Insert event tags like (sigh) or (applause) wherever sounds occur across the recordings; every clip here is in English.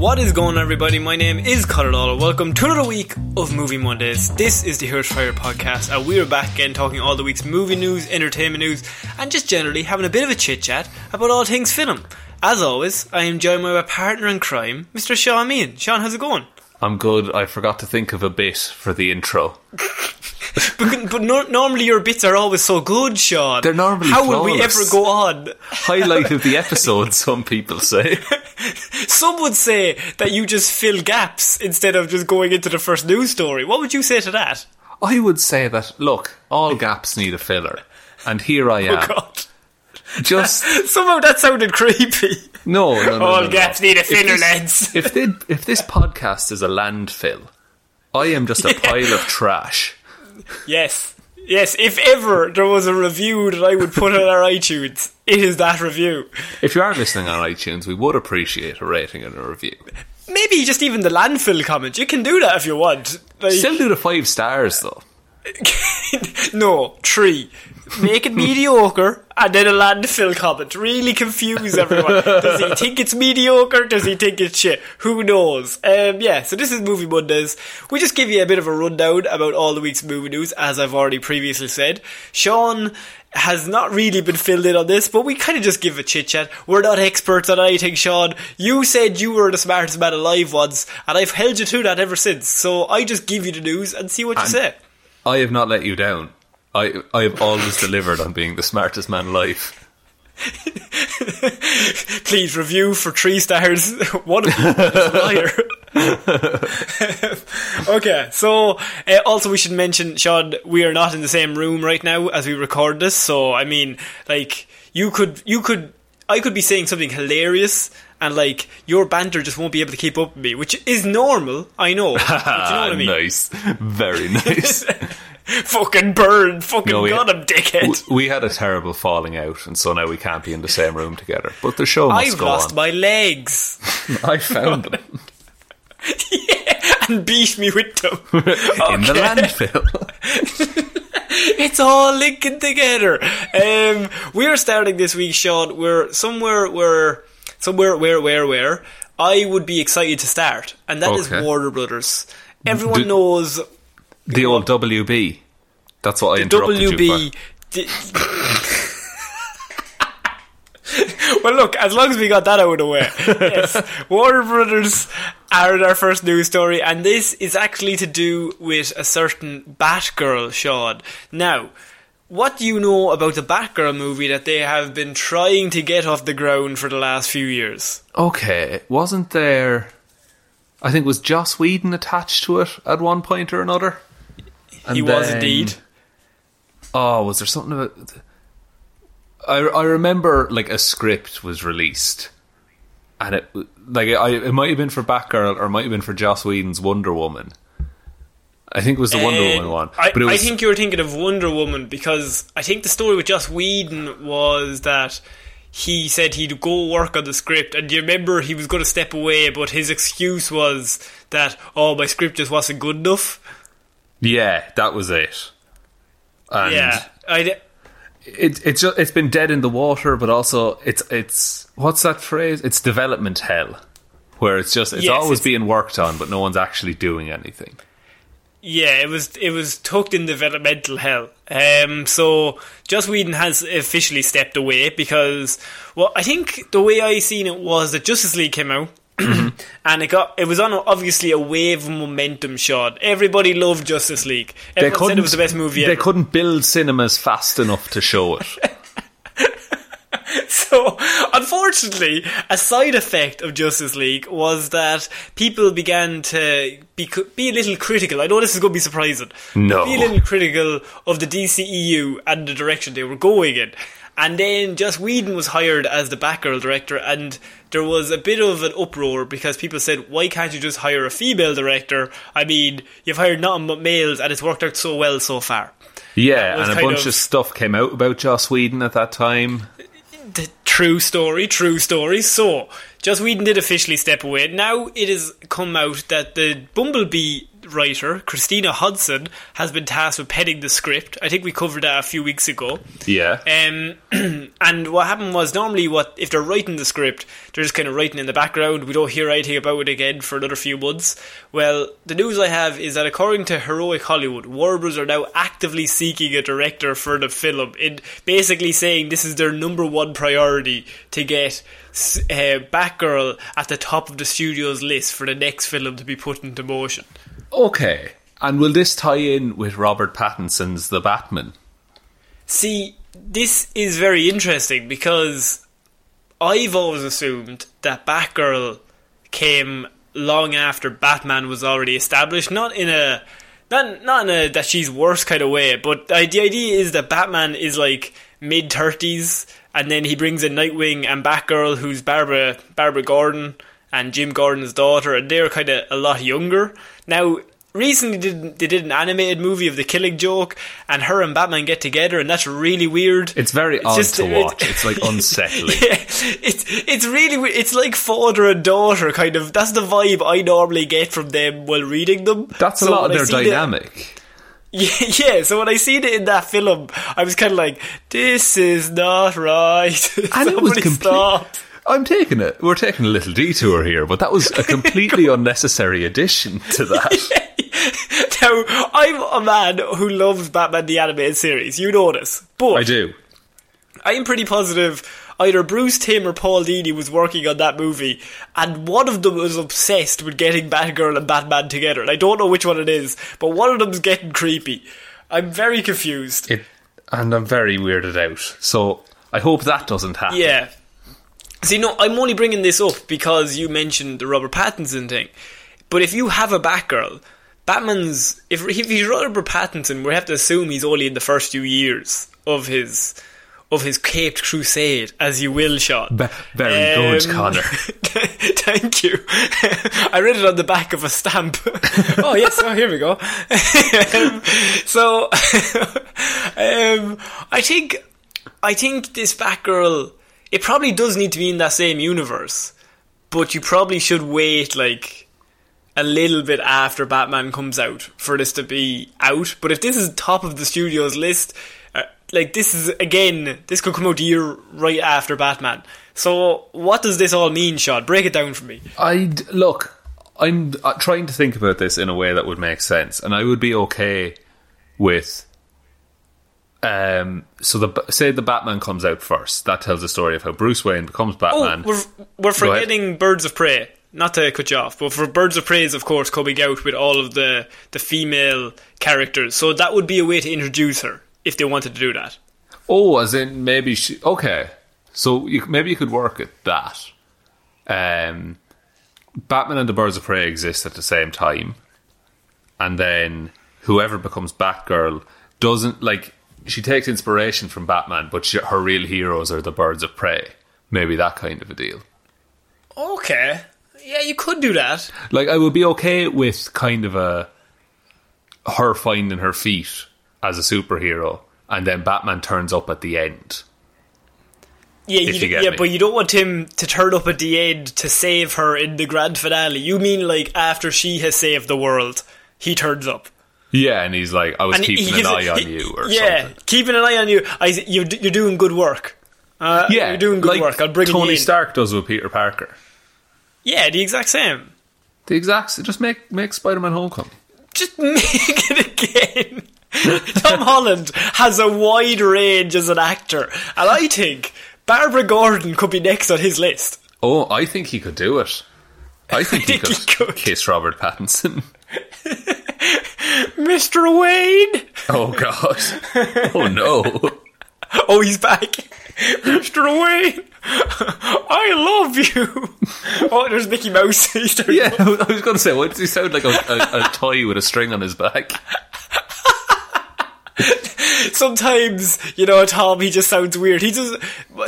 What is going on, everybody? My name is Conor Welcome to another week of Movie Mondays. This is the Heroes Fire podcast, and we are back again talking all the week's movie news, entertainment news, and just generally having a bit of a chit chat about all things film. As always, I am joined by my partner in crime, Mr. Sean Meehan. Sean, how's it going? I'm good. I forgot to think of a bit for the intro. (laughs) But, but no, normally your bits are always so good, Sean. They're normally How will we ever go on? (laughs) Highlight of the episode, some people say. (laughs) Some would say that you just fill gaps instead of just going into the first news story. What would you say to that? I would say that, look, all gaps need a filler. And here I Oh, am. God. Just, Somehow that sounded creepy. No, no, no. (laughs) All no, no. gaps need a If filler, this- lads. (laughs) If, they, if this podcast is a landfill, I am just a pile of trash. Yes. Yes, if ever there was a review that I would put on our iTunes, it is that review. If you are listening on iTunes, we would appreciate a rating and a review. Maybe just even the landfill comment. You can do that if you want. Like, Still do the five stars, though. (laughs) no, tree. Make it mediocre and then a landfill comment. Really confuse everyone. Does he think it's mediocre? Does he think it's shit? Who knows? Um, yeah, so this is Movie Mondays. We just give you a bit of a rundown about all the week's movie news, as I've already previously said. Sean has not really been filled in on this, but we kind of just give a chit chat. We're not experts on anything, Sean. You said you were the smartest man alive once, and I've held you to that ever since. So I just give you the news and see what you say. I have not let you down. I, I have always delivered on being the smartest man alive. (laughs) Please review for three stars. (laughs) Them a liar. (laughs) okay, so uh, also we should mention, Sean, we are not in the same room right now as we record this. So I mean, like you could, you could, I could be saying something hilarious. And like your banter just won't be able to keep up with me, which is normal, I know. (laughs) But you know what I mean? nice. Very (laughs) nice. fucking burn, fucking No, we- got him, dickhead. W- we had a terrible falling out, and so now we can't be in the same room together. But the show must I've go lost on. my legs. (laughs) I found them yeah, and beat me with them. in the landfill. It's all linking together. Um, we are starting this week, Sean. We're somewhere where, somewhere where, where, where I would be excited to start, and that is Okay. Warner Brothers. Everyone Do- knows the old WB. That's what I interrupted you WB. for. (laughs) well, look, as long as we got that out of the way, (laughs) yes, Warner Brothers are our first news story, and this is actually to do with a certain Batgirl, Sean. Now, what do you know about the Batgirl movie that they have been trying to get off the ground for the last few years? Okay, wasn't there? I think was Joss Whedon attached to it at one point or another. And he was then- indeed. Oh, was there something about? I I remember like a script was released, and it like I it might have been for Batgirl or it might have been for Joss Whedon's Wonder Woman. I think it was the Wonder Uh, Woman one, I, but it was I think you were thinking of Wonder Woman because I think the story with Joss Whedon was that he said he'd go work on the script, and you remember he was going to step away, but his excuse was that oh my script just wasn't good enough. yeah, that was it. And yeah, I. it, it's just, it's been dead in the water, but also it's it's what's that phrase? It's development hell, where it's just it's Yes, always it's- being worked on, but no one's actually doing anything. Yeah, it was it was tucked in developmental hell. Um, so Joss Whedon has officially stepped away because, well, I think the way I seen it was that Justice League came out. and it got it was on obviously a wave of momentum shot. Everybody loved Justice League. Everyone said it was the best movie They ever. couldn't build cinemas fast enough to show it. (laughs) (laughs) So, unfortunately, a side effect of Justice League was that people began to be, be a little critical. I know this is going to be surprising. No. Be a little critical of the DCEU and the direction they were going in. And then Joss Whedon was hired as the Batgirl director, and there was a bit of an uproar because people said, why can't you just hire a female director? I mean, you've hired nothing but males, and it's worked out so well so far. Yeah, and a bunch of- of stuff came out about Joss Whedon at that time. The true story, true story. So, Joss Whedon did officially step away. Now it has come out that the Bumblebee writer, Christina Hodson, has been tasked with penning the script. I think we covered that a few weeks ago. Yeah. Um, (clears throat) and what happened was normally what if they're writing the script, they're just kind of writing in the background. We don't hear anything about it again for another few months. Well, the news I have is that according to Heroic Hollywood, Warner Bros are now actively seeking a director for the film, in basically saying this is their number one priority to get uh, Batgirl at the top of the studio's list for the next film to be put into motion. Okay. And will this tie in with Robert Pattinson's The Batman? See, this is very interesting because I've always assumed that Batgirl came long after Batman was already established, not in a not not in a that she's worse kind of way, but the idea is that Batman is like mid thirties, and then he brings in Nightwing and Batgirl, who's Barbara Barbara Gordon and Jim Gordon's daughter, and they're kind of a lot younger now. Recently, did, they did an animated movie of the Killing Joke, and her and Batman get together, and that's really weird. It's very odd just- to watch. it's like (laughs) unsettling. Yeah, (laughs) it's it's really weird. It's like father and daughter kind of. That's the vibe I normally get from them while reading them. That's a lot of their dynamic. (laughs) yeah, yeah. So when I seen it in that film, I was kind of like, "This is not right." And it was Somebody complete. stop. I'm taking it. We're taking a little detour here, but that was a (laughs) completely unnecessary addition to that. (laughs) now, I'm a man who loves Batman the animated series. You know this, but I do. I'm pretty positive either Bruce Timm or Paul Dini was working on that movie, and one of them was obsessed with getting Batgirl and Batman together. And I don't know which one it is, but one of them's getting creepy. I'm very confused. It, and I'm very weirded out. So I hope that doesn't happen. Yeah. See, no, I'm only bringing this up because you mentioned the Robert Pattinson thing. But if you have a Batgirl, Batman's if if he's Robert Pattinson, we have to assume he's only in the first few years of his of his caped crusade, as you will. Be- very good, Um, Connor. (laughs) Thank you. (laughs) I read it on the back of a stamp. (laughs) oh yes, oh here we go. um, so, um, I think, I think this Batgirl, it probably does need to be in that same universe, but you probably should wait like a little bit after Batman comes out for this to be out. But if this is top of the studio's list, uh, like this is again, this could come out a year right after Batman. So what does this all mean, Sean? Break it down for me. I'd look. I'm uh, trying to think about this in a way that would make sense, and I would be okay with. Um. So the say the Batman comes out first. That tells the story of how Bruce Wayne becomes Batman. Oh, we're we're forgetting Birds of Prey. Not to cut you off, but for Birds of Prey is of course coming out with all of the the female characters. So that would be a way to introduce her if they wanted to do that. Oh, as in maybe she. Okay, so you, maybe you could work at that. Um, Batman and the Birds of Prey exist at the same time, and then whoever becomes Batgirl doesn't like. She takes inspiration from Batman, but she, her real heroes are the Birds of Prey. Maybe that kind of a deal. Okay. Yeah, you could do that. Like I would be okay with kind of a her finding her feet as a superhero, and then Batman turns up at the end. Yeah, you, you yeah, me. but you don't want him to turn up at the end to save her in the grand finale. You mean like after she has saved the world, he turns up. Yeah, and he's like, I was And keeping he an eye on he- you, or yeah, something. keeping an eye on you. I, you're, you're doing good work. Uh, Yeah, you're doing good like work. I'll bring Tony. Stark does with Peter Parker. Yeah, the exact same. The exact, just make make Spider-Man Homecoming. just (laughs) make it again. (laughs) Tom Holland has a wide range as an actor, and I think Barbara Gordon could be next on his list. Oh, I think he could do it. I think, (laughs) think he, he could could. kiss Robert Pattinson. Mr. Wayne! Oh God! Oh no! (laughs) Oh, he's back. Mr. Wayne! I love you! Oh, there's Mickey Mouse. (laughs) Yeah, I was going to say, what does he sound like a, a, a toy with a string on his back? (laughs) Sometimes, you know, Tom, he just sounds weird. He does.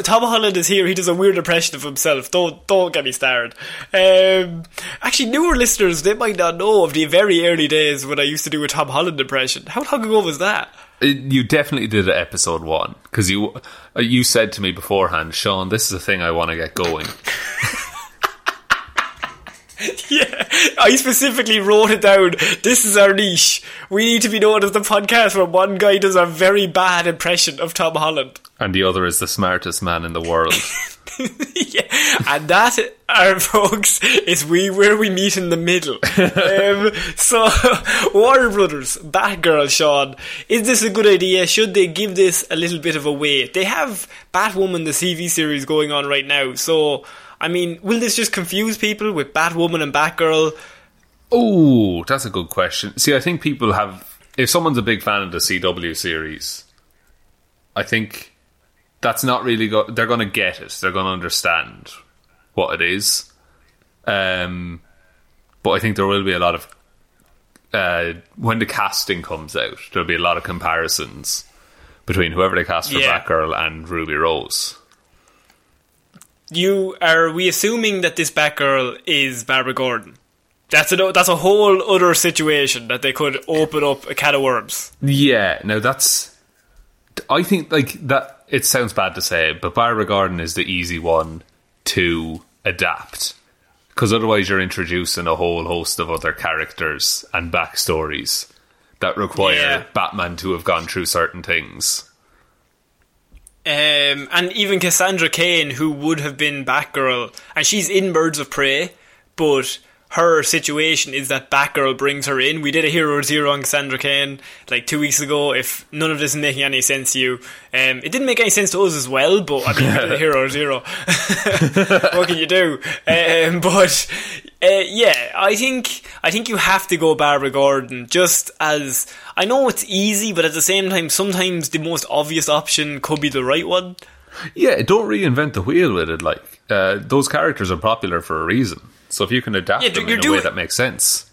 Tom Holland is here. He does a weird impression of himself. Don't don't get me started. Um, actually, newer listeners they might not know of the very early days when I used to do a Tom Holland impression. How long ago was that? Uh, You definitely did it episode one because you uh, you said to me beforehand, Sean, this is a thing I want to get going. (laughs) (laughs) Yeah, I specifically wrote it down. This is our niche. We need to be known as the podcast where one guy does a very bad impression of Tom Holland. And the other is the smartest man in the world. (laughs) yeah, and that, our (laughs) folks, is we where we meet in the middle. um, so, Warner Brothers, Batgirl, Sean, is this a good idea? Should they give this a little bit of a weight? They have Batwoman, the TV series, going on right now. So, I mean, will this just confuse people with Batwoman and Batgirl? Oh, that's a good question. See, I think people have. If someone's a big fan of the CW series, I think that's not really. Go- they're going to get it. They're going to understand what it is. Um, but I think there will be a lot of. Uh, when the casting comes out, there'll be a lot of comparisons between whoever they cast for Yeah. Batgirl and Ruby Rose. You are we assuming that this Batgirl is Barbara Gordon? That's a that's a whole other situation that they could open up a can of worms. Yeah, no, that's. I think like that. It sounds bad to say, but Barbara Gordon is the easy one to adapt because otherwise you're introducing a whole host of other characters and backstories that require Yeah. Batman to have gone through certain things. Um, and even Cassandra Cain, who would have been Batgirl, and she's in Birds of Prey, but her situation is that Batgirl brings her in. We did a Hero Zero on Cassandra Cain like two weeks ago. If none of this is making any sense to you, um, it didn't make any sense to us as well. But I mean, we did a Hero (laughs) Zero. (laughs) what can you do? Um, but uh, yeah, I think I think you have to go Barbara Gordon. Just as I know it's easy, but at the same time, sometimes the most obvious option could be the right one. Yeah, don't reinvent the wheel with it. Like uh, those characters are popular for a reason. So if you can adapt Yeah, them in a doing- way that makes sense.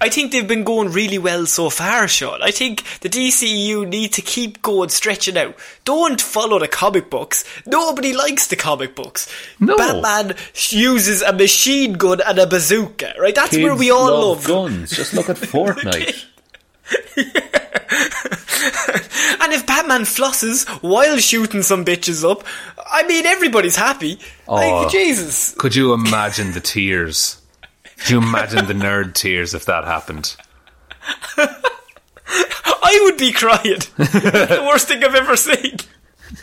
I think they've been going really well so far, Sean. I think the DCU need to keep going, stretching out. Don't follow the comic books. Nobody likes the comic books. No. Batman uses a machine gun and a bazooka, right? That's where we all love. guns. Just look at (laughs) Fortnite. (laughs) And if Batman flosses while shooting some bitches up, I mean, everybody's happy. Oh. Like, Jesus. Could you imagine the tears? Could you imagine the nerd tears if that happened? (laughs) I would be crying. the worst thing I've ever seen.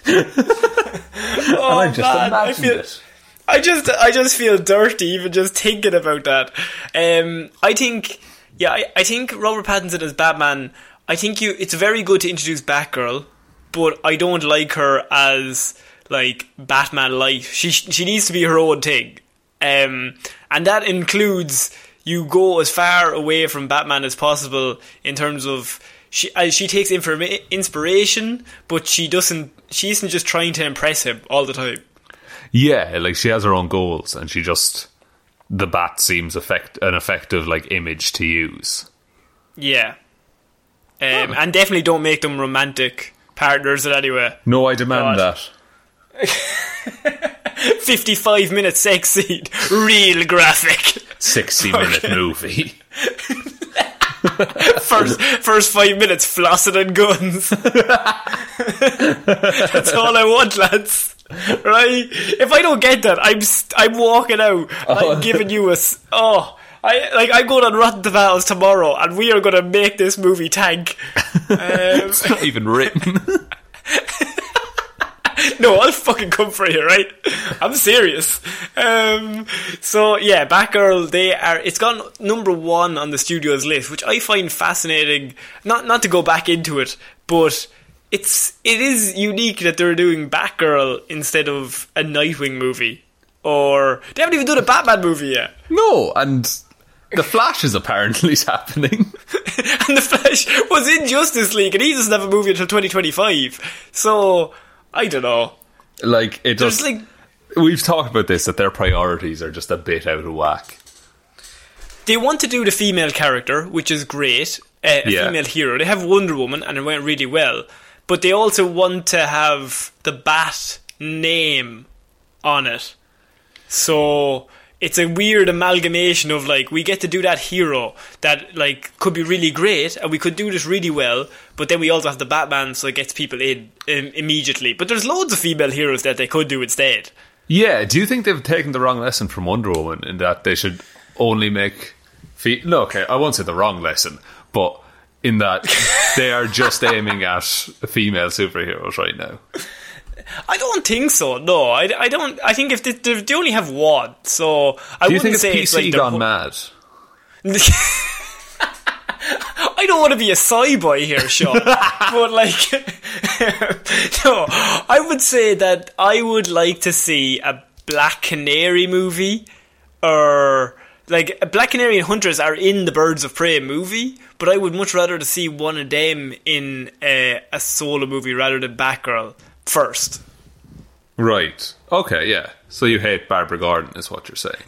(laughs) oh, I just man, I feel, it. I just, I just feel dirty even just thinking about that. Um, I think, yeah, I, I think Robert Pattinson as Batman. I think you, it's very good to introduce Batgirl, but I don't like her as like Batman light. She, she needs to be her own thing, um, and that includes you go as far away from Batman as possible in terms of. She uh, she takes informa- inspiration, but she doesn't. She isn't just trying to impress him all the time. Yeah, like she has her own goals, and she just the bat seems effect an effective like image to use. Yeah. Um, And definitely don't make them romantic partners in any way. No, I demand God. that. (laughs) 55 minute sex scene. Real graphic. Sixty (laughs) minute movie. (laughs) First, first five minutes flossing and guns. That's all I want, lads. Right? If I don't get that, I'm st- I'm walking out. I'm giving you a s- oh. I like I'm going on Rotten Tomatoes tomorrow, and we are going to make this movie tank. (laughs) Um, It's not even written. (laughs) no, I'll fucking come for you, right? I'm serious. Um, so yeah, Batgirl, they are. It's gone number one on the studio's list, which I find fascinating. Not not to go back into it, but it's it is unique that they're doing Batgirl instead of a Nightwing movie, or they haven't even done a Batman movie yet. No, and the Flash is apparently (laughs) happening. and the Flash was in Justice League, and he doesn't have a movie until 2025. So I don't know. Like it There's just. like we've talked about this that their priorities are just a bit out of whack. they want to do the female character, which is great, uh, a Yeah. female hero. They have Wonder Woman, and it went really well. But they also want to have the Bat name on it. So it's a weird amalgamation of like we get to do that hero that like could be really great, and we could do this really well. But then we also have the Batman, so it gets people in um, immediately. But there's loads of female heroes that they could do instead. Yeah, do you think they've taken the wrong lesson from Wonder Woman in that they should only make fe- no? Okay, I won't say the wrong lesson, but in that (laughs) they are just aiming at female superheroes right now. I don't think so. No, I, I don't. I think if they, they, they only have one, so I Do you wouldn't think it's say PC it's like gone mad? (laughs) I don't want to be a sci boy here, Sean, (laughs) but like, (laughs) no, I would say that I would like to see a Black Canary movie, or like Black Canary and Hunters are in the Birds of Prey movie, but I would much rather to see one of them in a, a solo movie rather than Batgirl first. Right. Okay. Yeah. So you hate Barbara Gordon, is what you're saying? (laughs)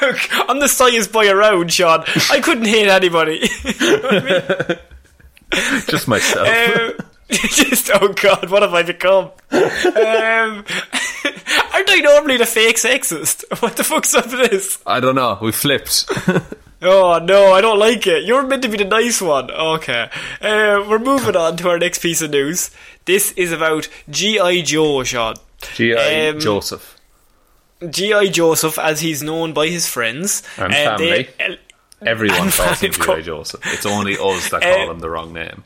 Look, I'm the science boy around, Sean. I couldn't hate anybody. (laughs) just myself. Um, (laughs) just oh god, what have I become? Um, aren't I normally the fake sexist? What the fuck's up with this? I don't know. We flipped. Oh no, I don't like it. You're meant to be the nice one. Okay, uh, we're moving on to our next piece of news. This is about GI Joe, Sean. G.I. Um, Joseph GI Joseph, as he's known by his friends and uh, they- family. Everyone and calls him family. G.I. Joseph. It's only us that call Uh, him the wrong name.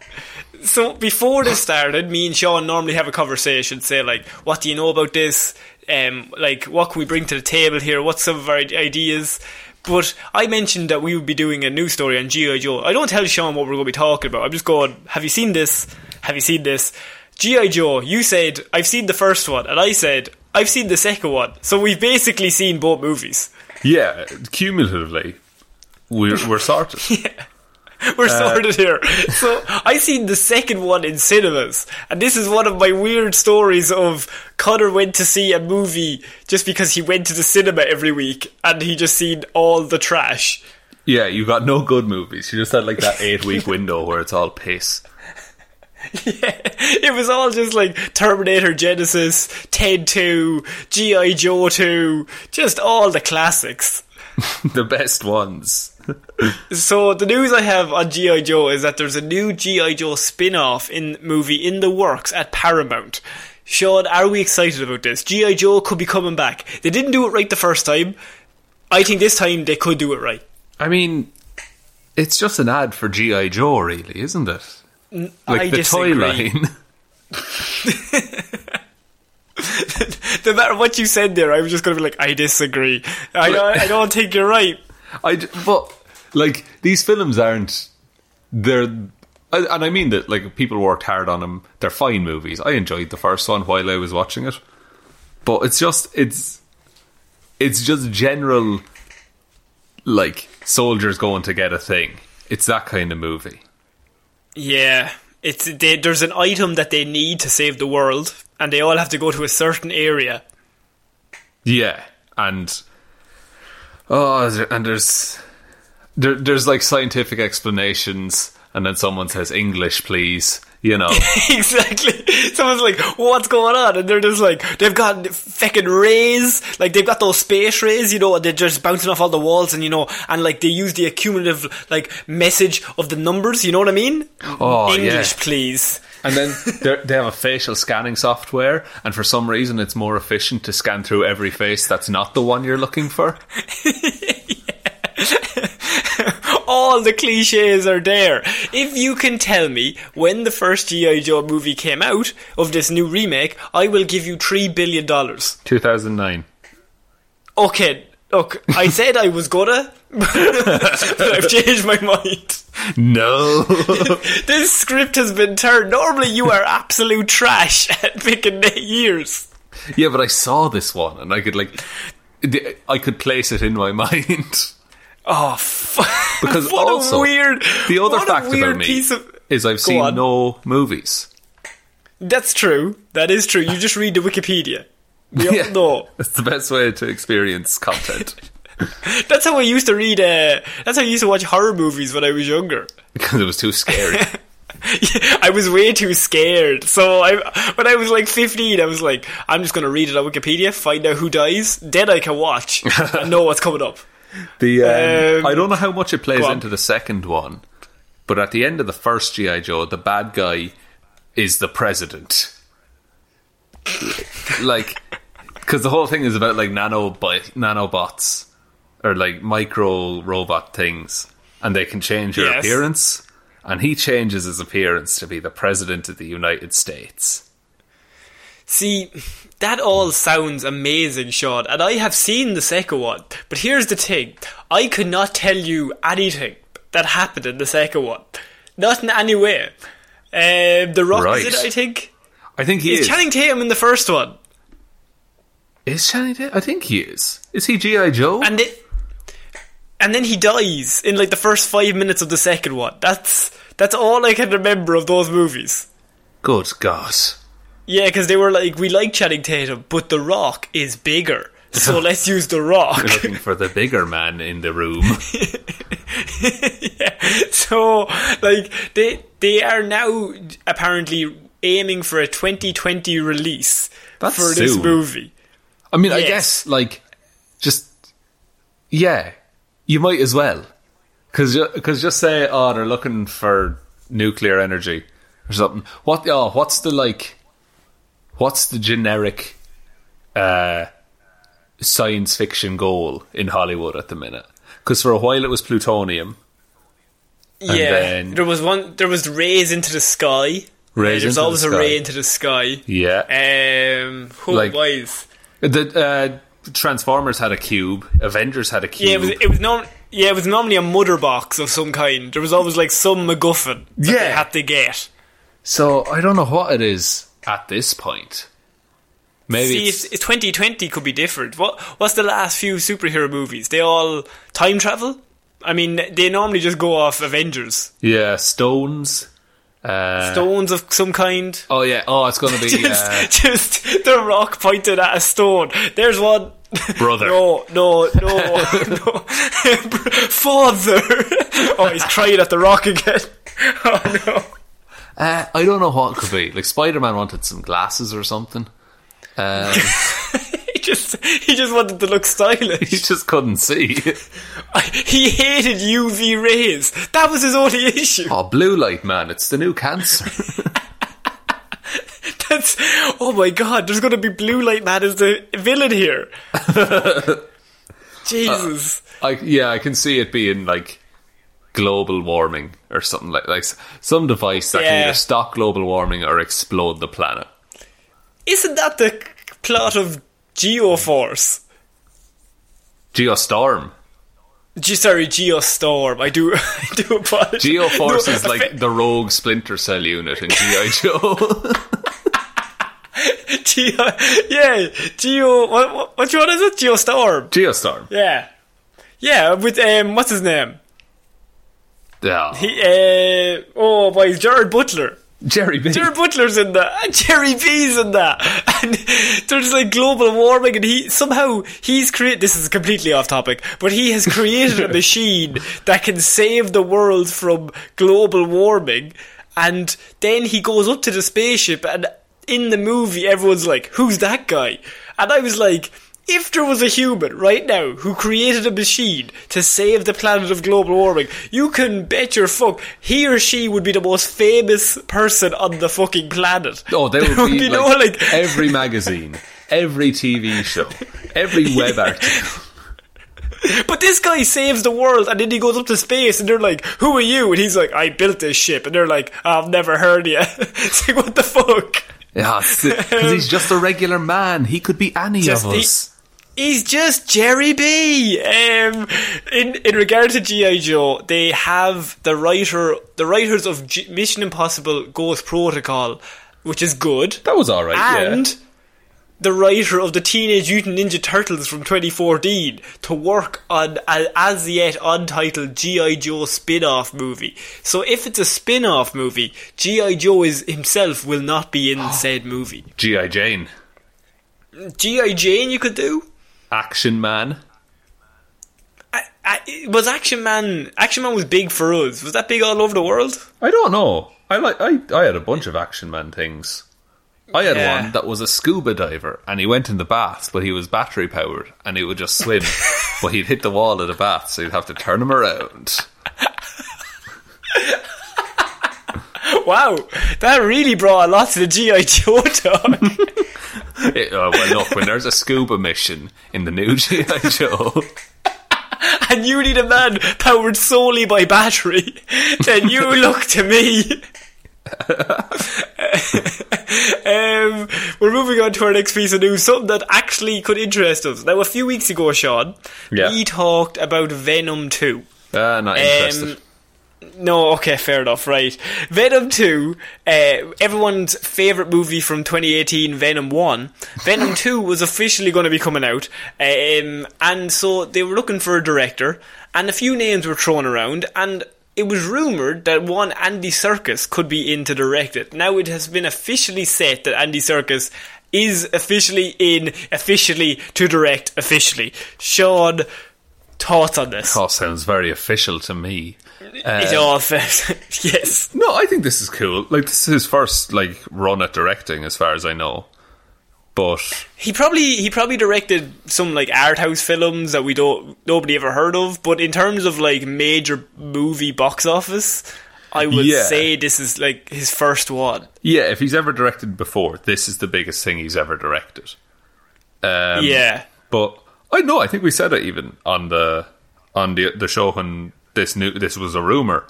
So before this started, me and Sean normally have a conversation, say like, "What do you know about this? Um, like, what can we bring to the table here? What's some of our ideas?" But I mentioned that we would be doing a news story on GI Joe. I don't tell Sean what we're going to be talking about. I'm just going, "Have you seen this? Have you seen this?" GI Joe. You said I've seen the first one, and I said I've seen the second one. So we've basically seen both movies. Yeah, cumulatively, we're, we're sorted. (laughs) (laughs) We're uh, sorted here. So I seen the second one in cinemas, and this is one of my weird stories of Connor went to see a movie just because he went to the cinema every week, and he just seen all the trash. Yeah, you got no good movies. You just had like that eight week (laughs) window where it's all piss. Yeah, it was all just like Terminator Genisys, Ted 2, G.I. Joe 2, just all the classics. (laughs) the best ones. (laughs) So the news I have on GI Joe is that there's a new GI Joe spin-off in movie in the works at Paramount. Sean, are we excited about this? GI Joe could be coming back. They didn't do it right the first time. I think this time they could do it right. I mean, it's just an ad for G.I. Joe, really, isn't it? Like I the disagree. toy line. (laughs) (laughs) no matter what you said there, I was just going to be like, I disagree. I don't, I don't think you're right. I but like these films aren't they're and I mean that like people worked hard on them. They're fine movies. I enjoyed the first one while I was watching it, but it's just it's it's just general like soldiers going to get a thing. It's that kind of movie. Yeah, it's they, there's an item that they need to save the world, and they all have to go to a certain area. Yeah, and oh, there- and there's there, there's like scientific explanations, and then someone says English, please. You know, (laughs) exactly. Someone's like, "What's going on?" And they're just like, they've got fucking rays, like they've got those space rays, you know, and they're just bouncing off all the walls, and you know, and like they use the accumulative like message of the numbers. You know what I mean? Oh, English, yeah. please. And then they're- have a facial scanning software, and for some reason, it's more efficient to scan through every face that's not the one you're looking for. (laughs) all the cliches are there. If you can tell me when the first G.I. Joe movie came out of this new remake, I will give you $3 billion. 2009. Okay, look, I said I was gonna, (laughs) but I've changed my mind. No. (laughs) This script has been turned. Normally, you are absolute trash (laughs) at picking years. yeah, but I saw this one and I could like, I could place it in my (laughs) mind. Oh, fuck. Because what also, weird. the other fact about me of. is I've Go seen on. no movies. That's true. That is true. You just read the Wikipedia. We all Yeah. know. That's the best way to experience content. (laughs) That's how I used to read. Uh, that's how I used to watch horror movies when I was younger. (laughs) because it was too scary. (laughs) I was way too scared. So I, when I was like 15, I was like, I'm just going to read it on Wikipedia, find out who dies, then I can watch and know what's coming up. The um, Um, I don't know how much it plays into the second one, but at the end of the first GI Joe, the bad guy is the president. like, because the whole thing is about like nano nanobots or like micro robot things, and they can change your Yes. appearance. And he changes his appearance to be the president of the United States. See, that all sounds amazing, Sean, and I have seen the second one. But here's the thing I could not tell you anything that happened in the second one. Not in any way. Um, the Rock is it, I think? I think he Is is. Channing Tatum in the first one? is Channing Tatum? I think he is. Is he GI Joe? And it, and then he dies in like the first five minutes of the second one. That's that's all I can remember of those movies. Good God. Yeah, because they were like, we like Channing Tatum, but The Rock is bigger, so (laughs) let's use The Rock. You're looking for the bigger man in the room. (laughs) yeah. So, like, they they are now apparently aiming for a 2020 release That's for this movie. I mean, I guess, like, just, yeah, you might as well. Because cause just say, oh, they're looking for nuclear energy or something. What, oh, what's the, like, what's the generic uh, science fiction goal in Hollywood at the minute? Because for a while it was plutonium. yeah, then- there was one. There was rays into the sky. Rays There's into the always a ray into the sky. Yeah. Um, who Like- wise? The uh, Transformers had a cube. Avengers had a cube. Yeah, it was. It was not. Yeah, it was normally a mother box of some kind. There was always like some MacGuffin that they Yeah. had to get. so I don't know what it is at this point. Maybe See, it's, it's, 2020 could be different. What What's the last few superhero movies? They all time travel. I mean, they normally just go off Avengers, yeah, stones. Uh, stones of some kind. oh yeah. Oh, it's going to be (laughs) Just, uh, just the rock pointed at a stone. There's one. brother. (laughs) No, no, no, (laughs) no. Father. Oh, he's crying at the rock again. Oh no. Uh, I don't know what it could be. Like Spider Man wanted some glasses or something. Um, He just, he just wanted to look stylish. he just couldn't see. He hated UV rays. That was his only issue. oh, blue light, man! It's the new cancer. (laughs) That's oh my god! There's going to be Blue Light Man as the villain here. (laughs) Jesus. Uh, I yeah, I can see it being like global warming or something like like some device that can either stop global warming or explode the planet. Isn't that the plot of Geoforce? Geostorm. Ge- sorry, Geostorm. I do, (laughs) I do apologize. Geoforce No, is like affa- (laughs) the rogue splinter cell unit in GI Joe. (laughs) Geo, yeah, Geo. What, what, which one is it? Geostorm. Geostorm. Yeah, yeah. With um, what's his name? Yeah. He, uh, oh boy, Gerard Butler. Jerry B. Gerard Butler's in that, and Jerry B's in that, and there's like global warming, and he somehow he's created. This is completely off topic, but he has created a (laughs) machine that can save the world from global warming, and then he goes up to the spaceship, and in the movie, everyone's like, "Who's that guy?" And I was like. If there was a human right now who created a machine to save the planet of global warming, you can bet your fuck he or she would be the most famous person on the fucking planet. Oh, (laughs) there There would be, no, like, like every (laughs) magazine, every TV show, every web article. But this guy saves the world, and then he goes up to space, and they're like, "Who are you?" And he's like, "I built this ship," and they're like, "I've never heard of you." (laughs) it's like, what the fuck? Yeah, because he's just a regular man. He could be any Just of he- us. He's just Jerry B. Um, in in regard to GI Joe, they have the writer, the writers of G- Mission Impossible: Ghost Protocol, which is good, That was all right. and yeah. the writer of the Teenage Mutant Ninja Turtles from 2014 to work on an as yet untitled GI Joe spin-off movie. So if it's a spin-off movie, GI Joe is himself will not be in (gasps) said movie. GI Jane, GI Jane, you could do. Action Man. I, I, was Action Man Action Man was big for us? Was that big all over the world? I don't know. I like. I I had a bunch of Action Man things. I had Yeah. one that was a scuba diver, and he went in the bath, but he was battery powered, and he would just swim. (laughs) but he'd hit the wall of the bath, so you'd have to turn him around. (laughs) Wow, that really brought a lot to the GI Joe talk. (laughs) It- uh, well, look, when there's a scuba mission in the new GI Joe, (laughs) and you need a man powered solely by battery, (laughs) then you look to me. (laughs) um, we're moving on to our next piece of news, something that actually could interest us. Now, a few weeks ago, Sean, Yeah. we talked about Venom 2. uh, not interested. Um, no, okay, fair enough, right. Venom 2, uh, everyone's favourite movie from 2018, Venom 1. Venom (laughs) 2 was officially going to be coming out, um, and so they were looking for a director, and a few names were thrown around, and it was rumoured that one Andy Serkis could be in to direct it. Now it has been officially said that Andy Serkis is officially in, officially to direct, officially. Sean, thoughts on this? oh, sounds very official to me. It all felt, (laughs) yes. No, I think this is cool. Like this is his first like run at directing, as far as I know. But He probably he probably directed some like art house films that we don't nobody ever heard of, but in terms of like major movie box office, I would Yeah. say this is like his first one. yeah, if he's ever directed before, this is the biggest thing he's ever directed. Um, yeah. but I know. I think we said it even on the on the the show when this new this was a rumor.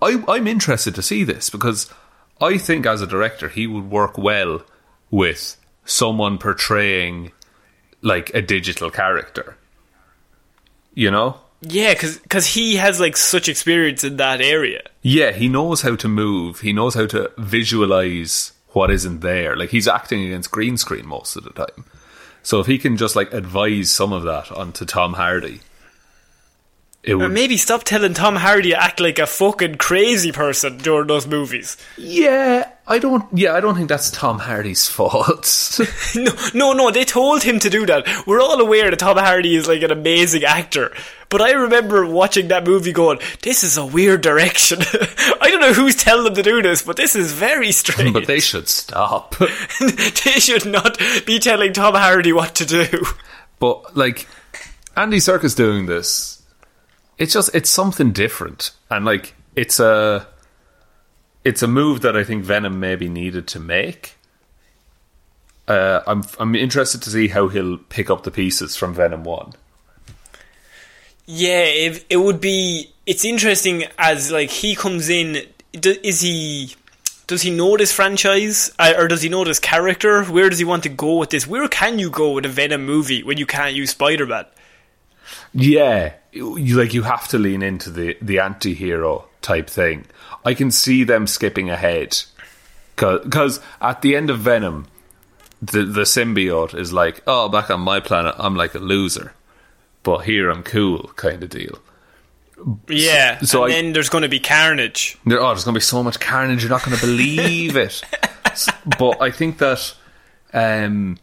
I I'm interested to see this because I think as a director he would work well with someone portraying like a digital character. You know? Yeah, because he has like such experience in that area. Yeah, he knows how to move. He knows how to visualize what isn't there. Like he's acting against green screen most of the time. So if he can just like advise some of that onto Tom Hardy, it Or maybe stop telling Tom Hardy to act like a fucking crazy person during those movies. Yeah, I don't. Yeah, I don't think that's Tom Hardy's fault. (laughs) (laughs) No, no, no, they told him to do that. We're all aware that Tom Hardy is like an amazing actor. But I remember watching that movie going, this is a weird direction. (laughs) I don't know who's telling them to do this, but this is very strange. but they should stop. they should not be telling Tom Hardy what to do. But like Andy Serkis doing this, it's just it's something different, and like it's a it's a move that I think Venom maybe needed to make. Uh, I'm I'm interested to see how he'll pick up the pieces from Venom One. Yeah, it, it would be. It's interesting as like he comes in. Do, is he? Does he know this franchise, uh, or does he know this character? Where does he want to go with this? Where can you go with a Venom movie when you can't use Spider Man? Yeah, you, like you have to lean into the the anti-hero type thing. I can see them skipping ahead because at the end of Venom, the the symbiote is like, "Oh, back on my planet, I'm like a loser, but here I'm cool," kind of deal. Yeah, so and I- then there's going to be Carnage. There, oh, there's going to be so much carnage, you're not going to believe it. (laughs) But I think that um,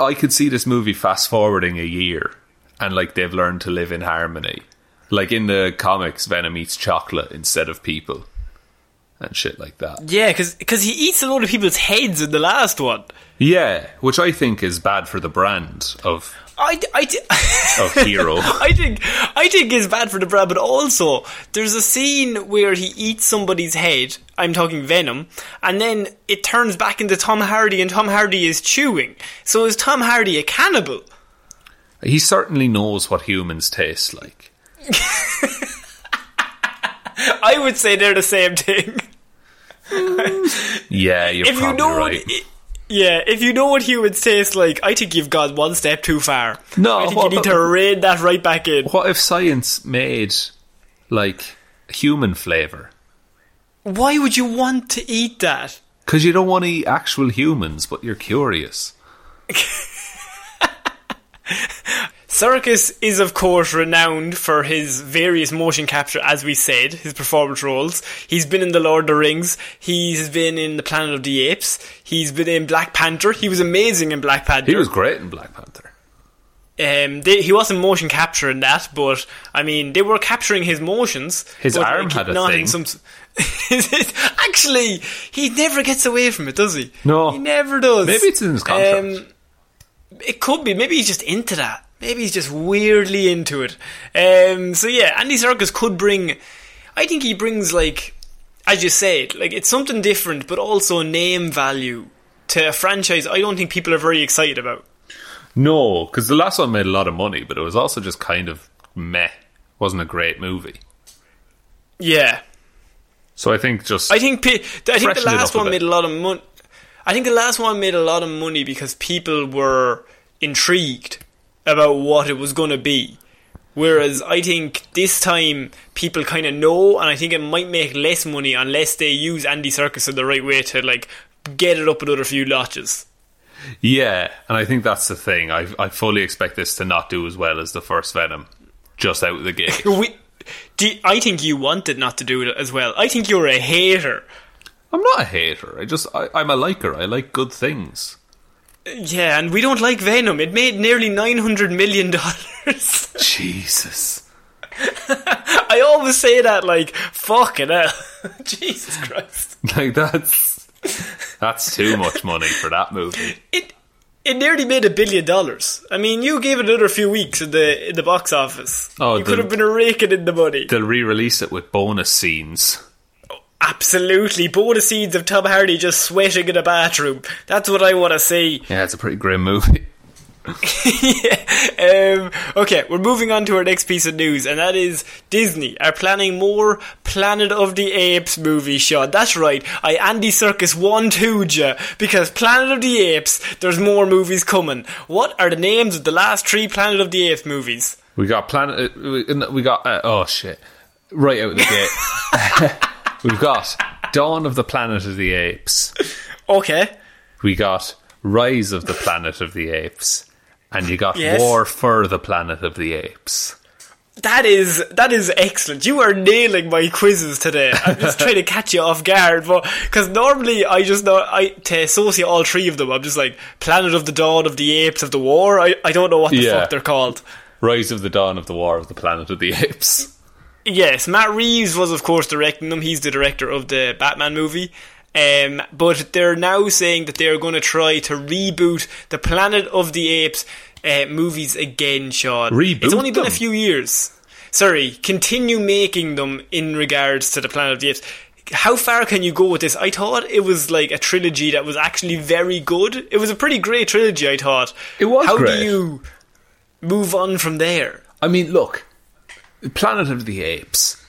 I could see this movie fast forwarding a year, and like they've learned to live in harmony. Like in the comics, Venom eats chocolate instead of people, and shit like that. Yeah, because he eats a lot of people's heads in the last one. Yeah, which I think is bad for the brand of I, I, (laughs) of hero. I think I think it's bad for the brand, but also there's a scene where he eats somebody's head. I'm talking Venom, and then it turns back into Tom Hardy, and Tom Hardy is chewing. So is Tom Hardy a cannibal? He certainly knows what humans taste like. (laughs) I would say they're the same thing. (laughs) Yeah, you're if you probably know right. what, yeah, if you know what humans taste like, I think you've gone one step too far. No, I think what you need to rein that right back in. What if science made like human flavor? Why would you want to eat that? Because you don't want to eat actual humans, but you're curious. (laughs) Serkis is, of course, renowned for his various motion capture, as we said, his performance roles. He's been in The Lord of the Rings. He's been in The Planet of the Apes. He's been in Black Panther. He was amazing in Black Panther. He was great in Black Panther. Um, they, he wasn't motion capture in that, but I mean, they were capturing his motions. His arm had a thing. In some, (laughs) actually, he never gets away from it, does he? No. he never does. Maybe it's in his contract. Um, it could be. Maybe he's just into that. Maybe he's just weirdly into it. Um, so yeah, Andy Serkis could bring. I think he brings like, as you said, like it's something different, but also name value to a franchise. I don't think people are very excited about. No, because the last one made a lot of money, but it was also just kind of meh. Wasn't a great movie. Yeah, So I think just I think I think the last one made a lot of money. I think the last one made a lot of money because people were intrigued about what it was going to be. Whereas I think this time people kind of know, and I think it might make less money unless they use Andy Serkis in the right way to like get it up another few notches. yeah, and I think that's the thing. I I fully expect this to not do as well as the first Venom, just out of the gate. (laughs) We, I think you wanted not to do it as well. I think you're a hater. I'm not a hater. I just I, I'm a liker. I like good things. Yeah, and we don't like Venom. It made nearly nine hundred million dollars. (laughs) Jesus. I always say that like fucking uh, (laughs) hell. Jesus Christ. (laughs) Like that's that's too much money for that movie. It it nearly made a billion dollars. I mean, you gave it another few weeks in the in the box office. Oh, you could have been raking in the money. They'll re-release it with bonus scenes. Absolutely, bonus scenes of Tom Hardy just sweating in a bathroom. That's what I want to see. (laughs) Yeah, it's a pretty grim movie. (laughs) um, okay, we're moving on to our next piece of news, and that is Disney are planning more Planet of the Apes movie shot. That's right, I Andy Serkis one two ya, because Planet of the Apes, there's more movies coming. What are the names of the last three Planet of the Apes movies? We got planet. uh, We we got uh, oh shit! Right out of the gate. (laughs) We've got Dawn of the Planet of the Apes. Okay, We got Rise of the Planet of the Apes, and you got Yes. War for the Planet of the Apes. that is that is excellent. You are nailing my quizzes today. I'm just trying to catch you off guard, but because normally I just know I to associate all three of them. I'm just like Planet of the Dawn of the Apes of the War. I, I don't know what the Yeah. fuck they're called. Rise of the Dawn of the War of the Planet of the Apes. Yes, Matt Reeves was, of course, directing them. He's the director of the Batman movie. Um, but they're now saying that they're going to try to reboot the Planet of the Apes uh, movies again, Sean. Reboot It's only been a few years. Sorry, continue making them in regards to the Planet of the Apes. How far can you go with this? I thought it was like a trilogy that was actually very good. It was a pretty great trilogy, I thought. It was How great. do you move on from there? I mean, look, Planet of the Apes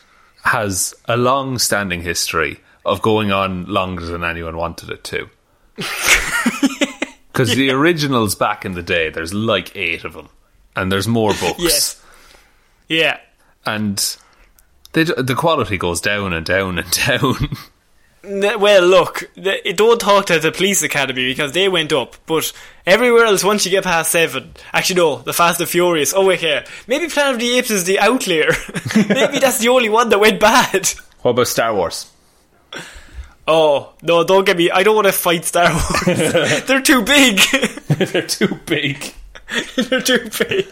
has a long-standing history of going on longer than anyone wanted it to. (laughs) Because the originals back in the day, there's like eight of them, and there's more (laughs) books. Yes. Yeah. and they, the quality goes down and down and (laughs) down. Well, look, don't talk to the police academy because they went up. But everywhere else, once you get past seven, actually no, the Fast and Furious. Oh wait, here, maybe Planet of the Apes is the outlier. (laughs) maybe that's the only one that went bad. what about Star Wars? Oh no, don't get me. I don't want to fight Star Wars. (laughs) They're too big. (laughs) They're too big. They're too big.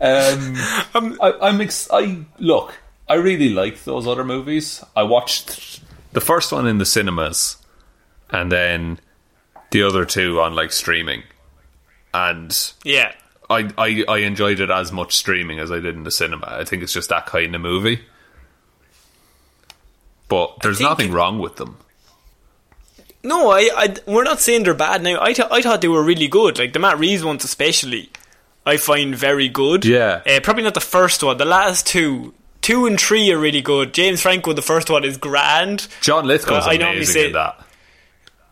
Um, I, I'm ex- I look. I really like those other movies. I watched the first one in the cinemas, and then the other two on like streaming, and Yeah. I, I I enjoyed it as much streaming as I did in the cinema. I think it's just that kind of movie. But there's nothing wrong with them. No, I, I, we're not saying they're bad now. I, th- I thought they were really good. Like the Matt Reeves ones, especially. I find very good. Yeah. Uh, probably not the first one. The last two. Two and three are really good. James Franco, the first one, is grand. John Lithgow's Uh, I normally say- that.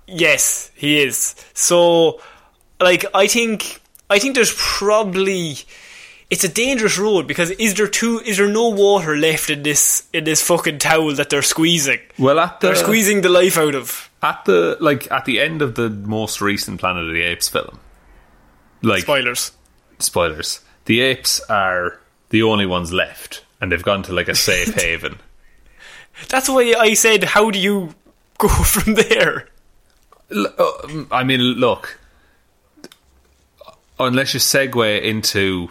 Yes, he is. So, like, I think, I think there's probably, it's a dangerous road because is there too, is there no water left in this, in this fucking towel that they're squeezing? Well, at the They're squeezing the life out of. at the like at the end of the most recent Planet of the Apes film, like Spoilers. spoilers, the apes are the only ones left, and they've gone to like a safe (laughs) haven. That's why I said, how do you go (laughs) from there? L- uh, I mean, look, unless you segue into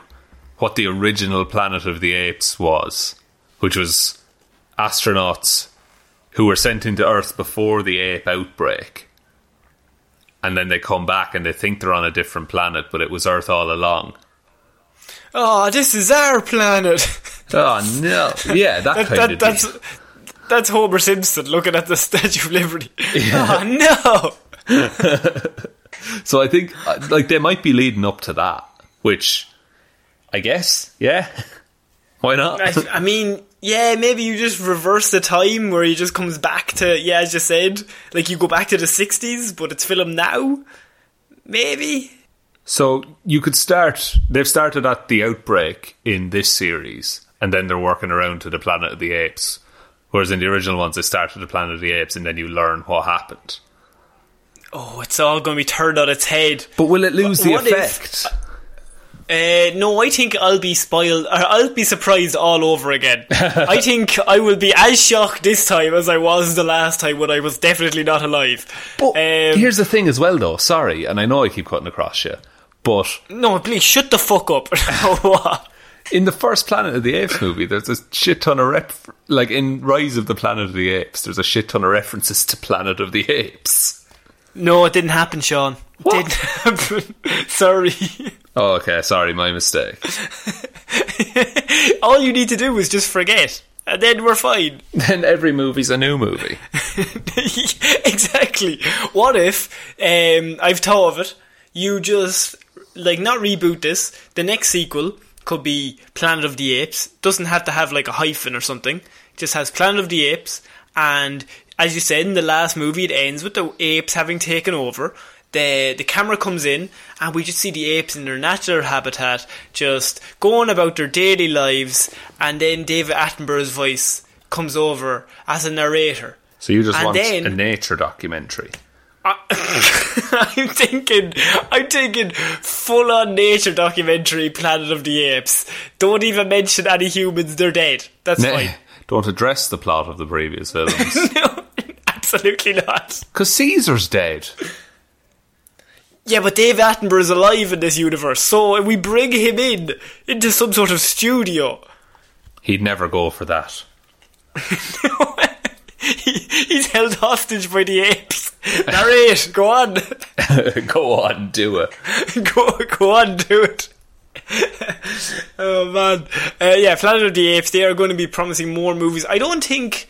what the original Planet of the Apes was, which was astronauts who were sent into Earth before the ape outbreak. And then they come back and they think they're on a different planet, but it was Earth all along. Oh, this is our planet. Oh (laughs) no! Yeah, that, That, kind that, of that's that's Homer Simpson looking at the (laughs) Statue of Liberty. Oh no! (laughs) So I think uh, like they might be leading up to that, which I guess, yeah, why not? I, I mean, yeah, maybe you just reverse the time where he just comes back to yeah, as you said, like you go back to the '60s, but it's filmed now. Maybe. So you could start. They've started at the outbreak in this series, and then they're working around to the Planet of the Apes. Whereas in the original ones, they started the Planet of the Apes, and then you learn what happened. Oh, it's all going to be turned on its head. But will it lose the What if- effect? Uh, no, I think I'll be spoiled. Or I'll be surprised all over again. (laughs) I think I will be as shocked this time as I was the last time when I was definitely not alive. But Um, here's the thing as well, though. Sorry, and I know I keep cutting across you, but no, please shut the fuck up. (laughs) In the first Planet of the Apes movie, there's a shit ton of rep. Like in Rise of the Planet of the Apes, there's a shit ton of references to Planet of the Apes. no, it didn't happen, Sean. What? didn't happen. (laughs) Sorry. Oh, okay. Sorry, my mistake. (laughs) all you need to do is just forget, and then we're fine. then every movie's a new movie. exactly. What if um, I've thought of it? You just like not reboot this. The next sequel could be Planet of the Apes. Doesn't have to have like a hyphen or something. Just has Planet of the Apes, and as you said in the last movie, it ends with the apes having taken over. The the camera comes in, and we just see the apes in their natural habitat, just going about their daily lives. And then David Attenborough's voice comes over as a narrator. So you just And want then- a nature documentary. (laughs) I'm thinking, I'm thinking full on nature documentary Planet of the Apes. Don't even mention any humans, they're dead. That's Nah, fine. don't address the plot of the previous films. (laughs) no, absolutely not. Because Caesar's dead. Yeah, but Dave Attenborough's alive in this universe, so we bring him in into some sort of studio. He'd never go for that. (laughs) he, he's held hostage by the apes. Narrate, go on. (laughs) go on, do it. (laughs) go, go on, do it. oh man, uh, yeah, Planet of the Apes. They are going to be promising more movies. I don't think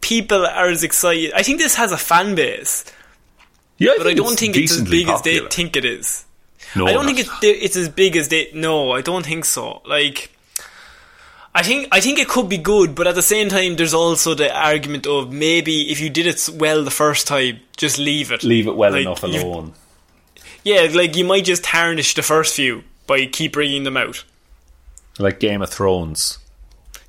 people are as excited. I think this has a fan base, Yeah, but I don't think it's as big as they think it is. No, I don't think it's it's as big as they. No, I don't think so. Like. I think I think it could be good, but at the same time, there's also the argument of maybe if you did it well the first time, just leave it. leave it well Like, enough alone. Yeah, like you might just tarnish the first few by keep bringing them out. Like Game of Thrones.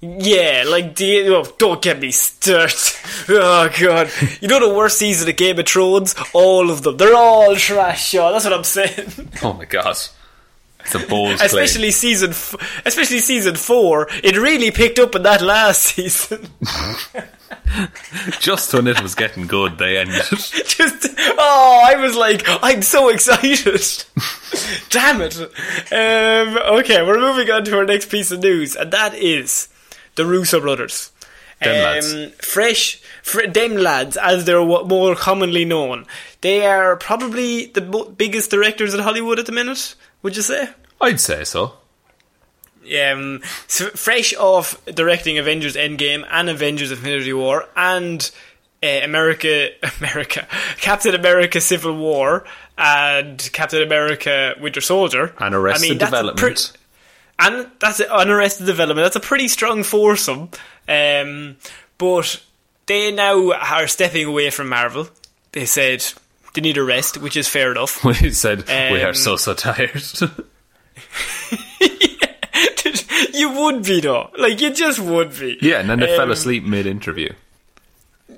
Yeah, like the oh, don't get me started. (laughs) Oh god, you know the worst season of Game of Thrones? All of them, they're all trash. Sean. That's what I'm saying. (laughs) Oh my god. It's a bold claim. especially season, f- especially season four. It really picked up in that last (laughs) season. (laughs) Just when it was getting good, they ended. (laughs) Just oh, I was like, I'm so excited. Damn it. Um, okay, we're moving on to our next piece of news, and that is the Russo brothers. Them lads. Um, fresh, fr- them lads, as they're w- more commonly known. They are probably the biggest directors in Hollywood at the minute. Would you say? I'd say so. um, s fresh off directing Avengers Endgame and Avengers Infinity War and uh, America, (laughs) America, Captain America: Civil War and Captain America: Winter Soldier. And Arrested I mean, Development. and that's on Arrested Development. That's a pretty strong foursome. Um, but they now are stepping away from Marvel. They said they need a rest, which is fair enough. (laughs) We said we are Um, so so tired. (laughs) (laughs) you would be though, like you just would be. yeah, and then they fell Um, asleep mid interview.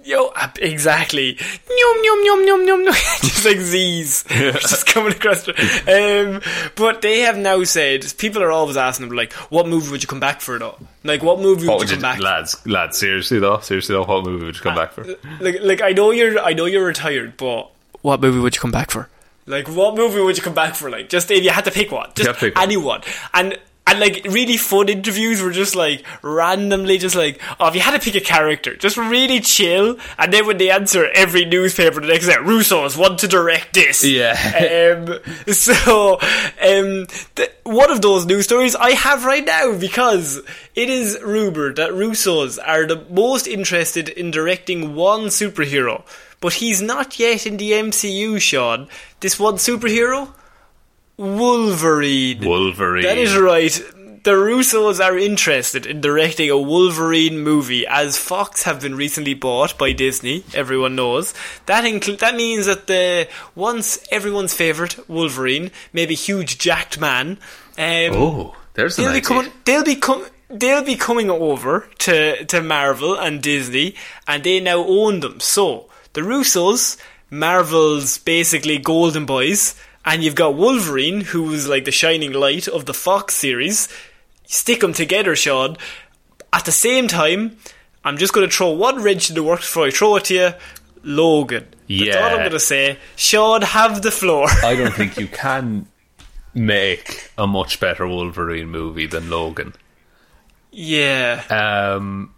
Yo, uh, exactly. Yum yum yum yum yum yum. just like Z's, just coming across. Um, but they have now said people are always asking them like, "What movie would you come back for?" Though, like, what movie What would you would come you, back? lads, lads, seriously though, seriously though, what movie would you come back for? like like I know you're I know you're retired, but what movie would you come back for? Like what movie would you come back for? Like just if you had to pick one, just have to pick one. anyone. And and like really fun interviews were just like randomly just like oh if you had to pick a character, just really chill. And then when they answer every newspaper the next day, Russo's want to direct this. Yeah. (laughs) Um, so um, th- one of those news stories I have right now because it is rumored that Russo's are the most interested in directing one superhero, but he's not yet in the MCU. Sean, this one superhero, Wolverine. Wolverine. That is right. The Russos are interested in directing a Wolverine movie, as Fox have been recently bought by Disney. Everyone knows that. Incl- that means that the once everyone's favorite Wolverine, maybe huge jacked man, um, Oh, there's they'll be idea. coming. They'll be com- They'll be coming over to to Marvel and Disney, and they now own them. So the Russos, Marvel's basically golden boys, and you've got Wolverine, who was like the shining light of the Fox series. Stick them together, Sean. At the same time, I'm just going to throw one wrench in the works before I throw it to you. Logan. Yeah. That's all I'm going to say. Sean, have the floor. (laughs) I don't think you can make a much better Wolverine movie than Logan. yeah. Um,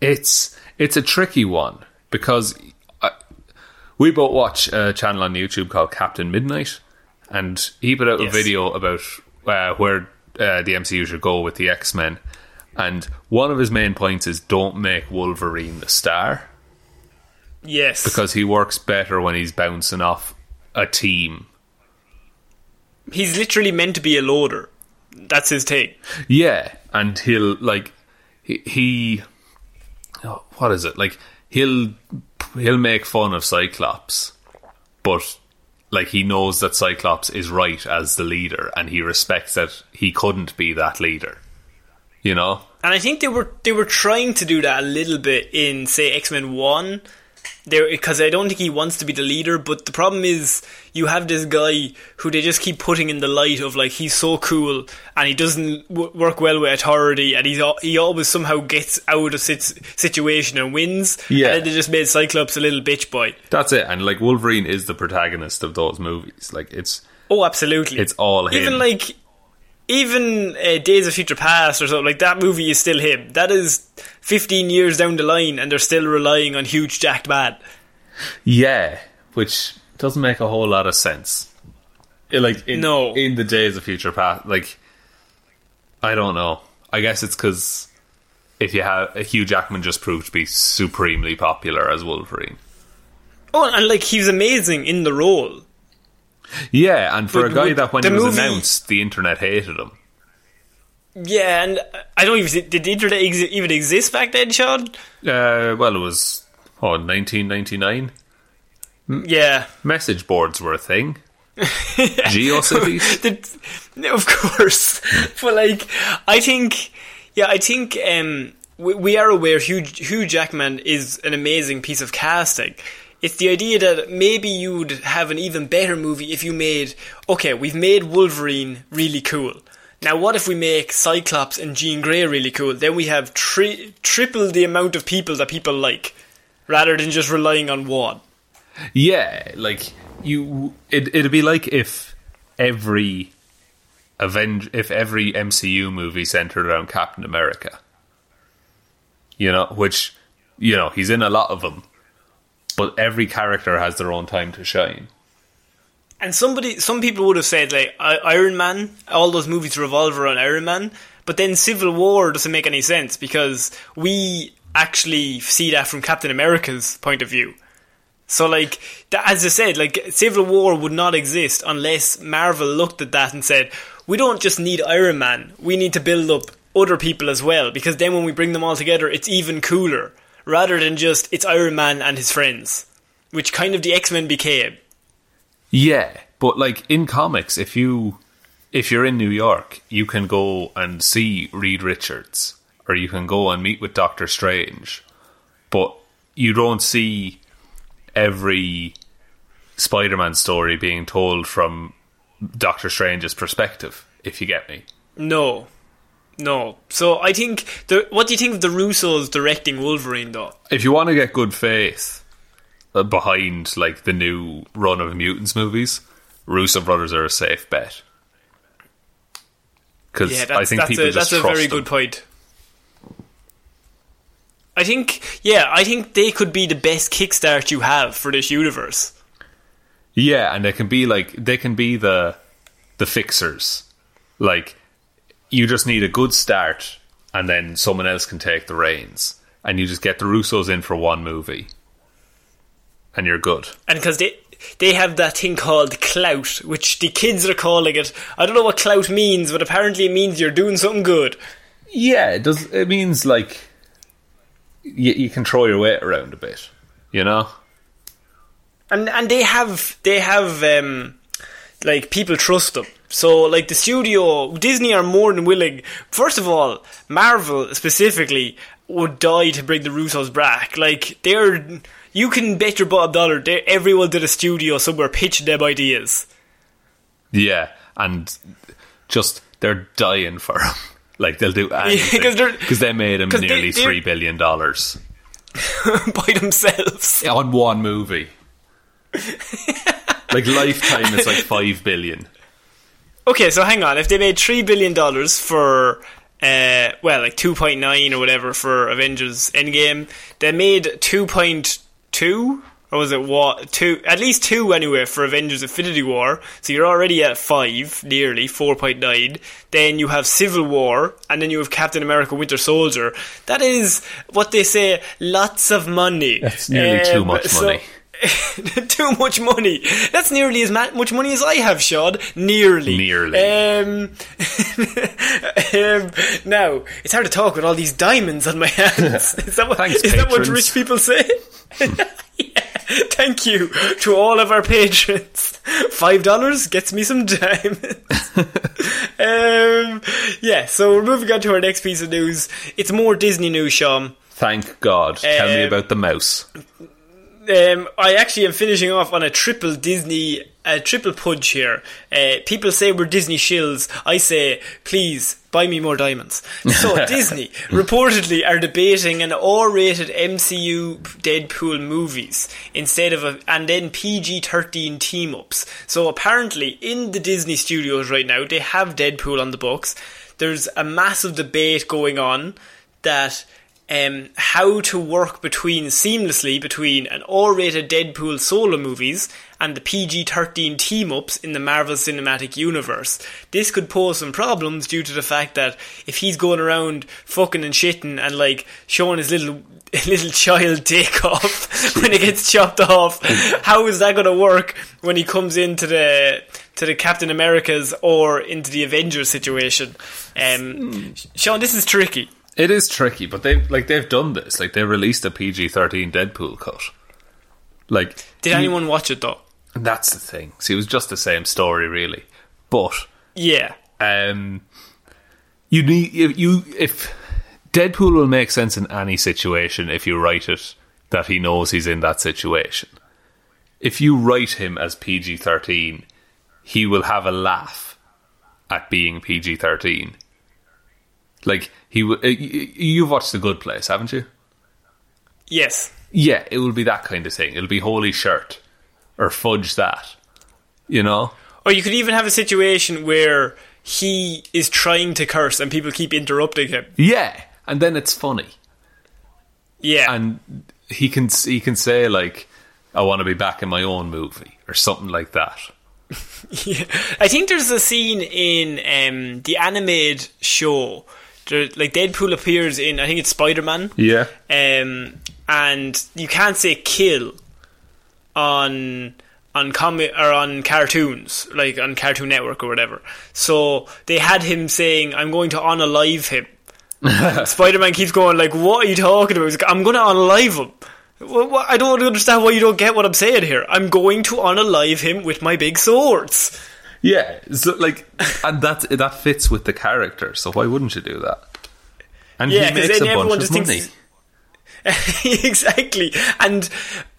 it's it's a tricky one because we both watch a channel on YouTube called Captain Midnight, and he put out a video about uh, where uh, the MCU should go with the X Men, and one of his main points is don't make Wolverine the star Yes. because he works better when he's bouncing off a team. he's literally meant to be a loader. That's his thing. Yeah, and he'll like he, he oh, what is it like he'll he'll make fun of Cyclops, but like he knows that Cyclops is right as the leader, and he respects that he couldn't be that leader. You know, And I think they were they were trying to do that a little bit in say X Men One. There, because I don't think he wants to be the leader, but the problem is you have this guy who they just keep putting in the light of like he's so cool and he doesn't w- work well with authority and he's he always somehow gets out of sit- situation and wins. Yeah. and they just made Cyclops a little bitch boy. that's it. And like Wolverine is the protagonist of those movies. Like it's Oh, absolutely. It's all him. Even like, even uh, Days of Future Past or something like that movie is still him. That is fifteen years down the line, and they're still relying on huge jacked man. yeah, which doesn't make a whole lot of sense. Like in, No. in the days of future past, like I don't know. I guess it's because if you have Hugh Jackman just proved to be supremely popular as Wolverine. Oh, and like he was amazing in the role. Yeah, and for But a guy that when he was movie- announced, the internet hated him. Yeah, and I don't even did the internet ex- even exist back then, Sean? Uh, well, it was oh, 1999. Yeah, Message boards were a thing. (laughs) GeoCities. (laughs) The- of course. (laughs) but like, I think, yeah, I think um, we, we are aware Hugh, Hugh Jackman is an amazing piece of casting. It's the idea that maybe you'd have an even better movie if you made, okay, we've made Wolverine really cool. Now, what if we make Cyclops and Jean Grey really cool? Then we have tri- triple the amount of people that people like, rather than just relying on one. Yeah, like you, it, it'd be like if every Avenge, if every MCU movie centered around Captain America. You know, which you know he's in a lot of them, but every character has their own time to shine. And somebody, some people would have said like Iron Man, all those movies revolve around Iron Man, but then Civil War doesn't make any sense because we actually see that from Captain America's point of view. So, like, as I said, like, Civil War would not exist unless Marvel looked at that and said, we don't just need Iron Man, we need to build up other people as well, because then when we bring them all together, it's even cooler, rather than just, it's Iron Man and his friends, which kind of the X Men became. Yeah, but like in comics, if you if you're in New York, you can go and see Reed Richards, or you can go and meet with Doctor Strange, but you don't see every Spider-Man story being told from Doctor Strange's perspective. If you get me. No. No. So I think the what do you think of the Russos directing Wolverine though? If you want to get good faith uh, behind like the new run of mutants movies, Russo brothers are a safe bet. Because Yeah, I think that's people a, that's a very them. good point. I think, yeah, I think they could be the best kickstart you have for this universe. Yeah, and they can be like they can be the the fixers. Like you just need a good start and then someone else can take the reins. And you just get the Russos in for one movie. And you're good. And because they they have that thing called clout, which the kids are calling it. I don't know what clout means, but apparently it means you're doing something good. Yeah, it does it means like you, you can throw your weight around a bit, you know? and and they have they have um like people trust them so like the studio disney are more than willing first of all marvel specifically would die to bring the russos back like they're you can bet your bottom dollar they everyone did a studio somewhere pitching them ideas Yeah, and just they're dying for them. (laughs) Like they'll do (laughs) anything because they made them nearly they're- three billion dollars (laughs) by themselves on one movie. like Lifetime is like five billion. Okay, so hang on. If they made three billion dollars for, uh, well, like two point nine or whatever for Avengers Endgame, they made two point two, or was it what two? At least two anyway for Avengers Infinity War. So you're already at five, nearly four point nine. Then you have Civil War, and then you have Captain America: Winter Soldier. That is what they say. Lots of money. That's nearly too Um, much so- money. (laughs) too much money. That's nearly as ma- much money as I have, Sean. Nearly. Nearly. Um, (laughs) um, now it's hard to talk with all these diamonds on my hands. (laughs) Is that what, Thanks, is that what rich people say? yeah. Thank you to all of our patrons. Five dollars gets me some diamonds. um, yeah. So we're moving on to our next piece of news. It's more Disney news, Sean. Thank God. Tell me Um, about the mouse. Um, I actually am finishing off on a triple Disney, a triple pudge here. Uh, people say we're Disney shills. I say, please buy me more diamonds. So (laughs) Disney reportedly are debating an R-rated MCU Deadpool movies instead of a, and then PG-13 team-ups. So apparently in the Disney studios right now, they have Deadpool on the books. There's a massive debate going on that um, how to work between seamlessly between an R-rated Deadpool solo movies and the PG-13 team-ups in the Marvel Cinematic Universe. This could pose some problems due to the fact that if he's going around fucking and shitting and like showing his little (laughs) little child take off (laughs) when it gets chopped off, how is that going to work when he comes into the to the Captain Americas or into the Avengers situation? Um, Sean, this is tricky. It is tricky, but they've like they've done this. Like they released a PG thirteen Deadpool cut. Like Did anyone watch it though? That's the thing. See, it was just the same story, really. But Yeah. um, you need if you if Deadpool will make sense in any situation if you write it that he knows he's in that situation. If you write him as PG thirteen, he will have a laugh at being PG thirteen. Like he, uh, you've watched The Good Place, haven't you? Yes. Yeah, it will be that kind of thing. It'll be holy shirt or fudge that. You know? Or you could even have a situation where he is trying to curse and people keep interrupting him. Yeah, and then it's funny. Yeah. and he can he can say like I want to be back in my own movie or something like that. (laughs) Yeah. I think there's a scene in um, the animated show there, like Deadpool appears in I think it's Spider Man. Yeah. Um, and you can't say kill on on comic or on cartoons, like on Cartoon Network or whatever. So they had him saying, "I'm going to unalive him." (laughs) Spider Man keeps going like, "What are you talking about?" Like, I'm going to unalive him. What, I don't understand why you don't get what I'm saying here. I'm going to unalive him with my big swords. Yeah, so like, and that that fits with the character. So why wouldn't you do that? And Yeah, he makes a bunch just of thinks money. (laughs) exactly. And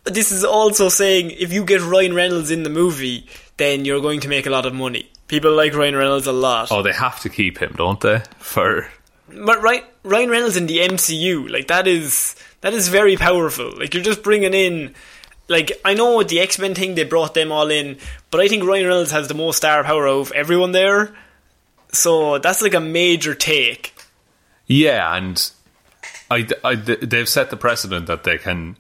this is also saying if you get Ryan Reynolds in the movie, then you're going to make a lot of money. People like Ryan Reynolds a lot. Oh, they have to keep him, don't they? For But right, Ryan Reynolds in the MCU, like that is that is very powerful. Like you're just bringing in, like I know the X Men thing they brought them all in, but I think Ryan Reynolds has the most star power of everyone there. So that's like a major take. yeah, and I, I, they've set the precedent that they can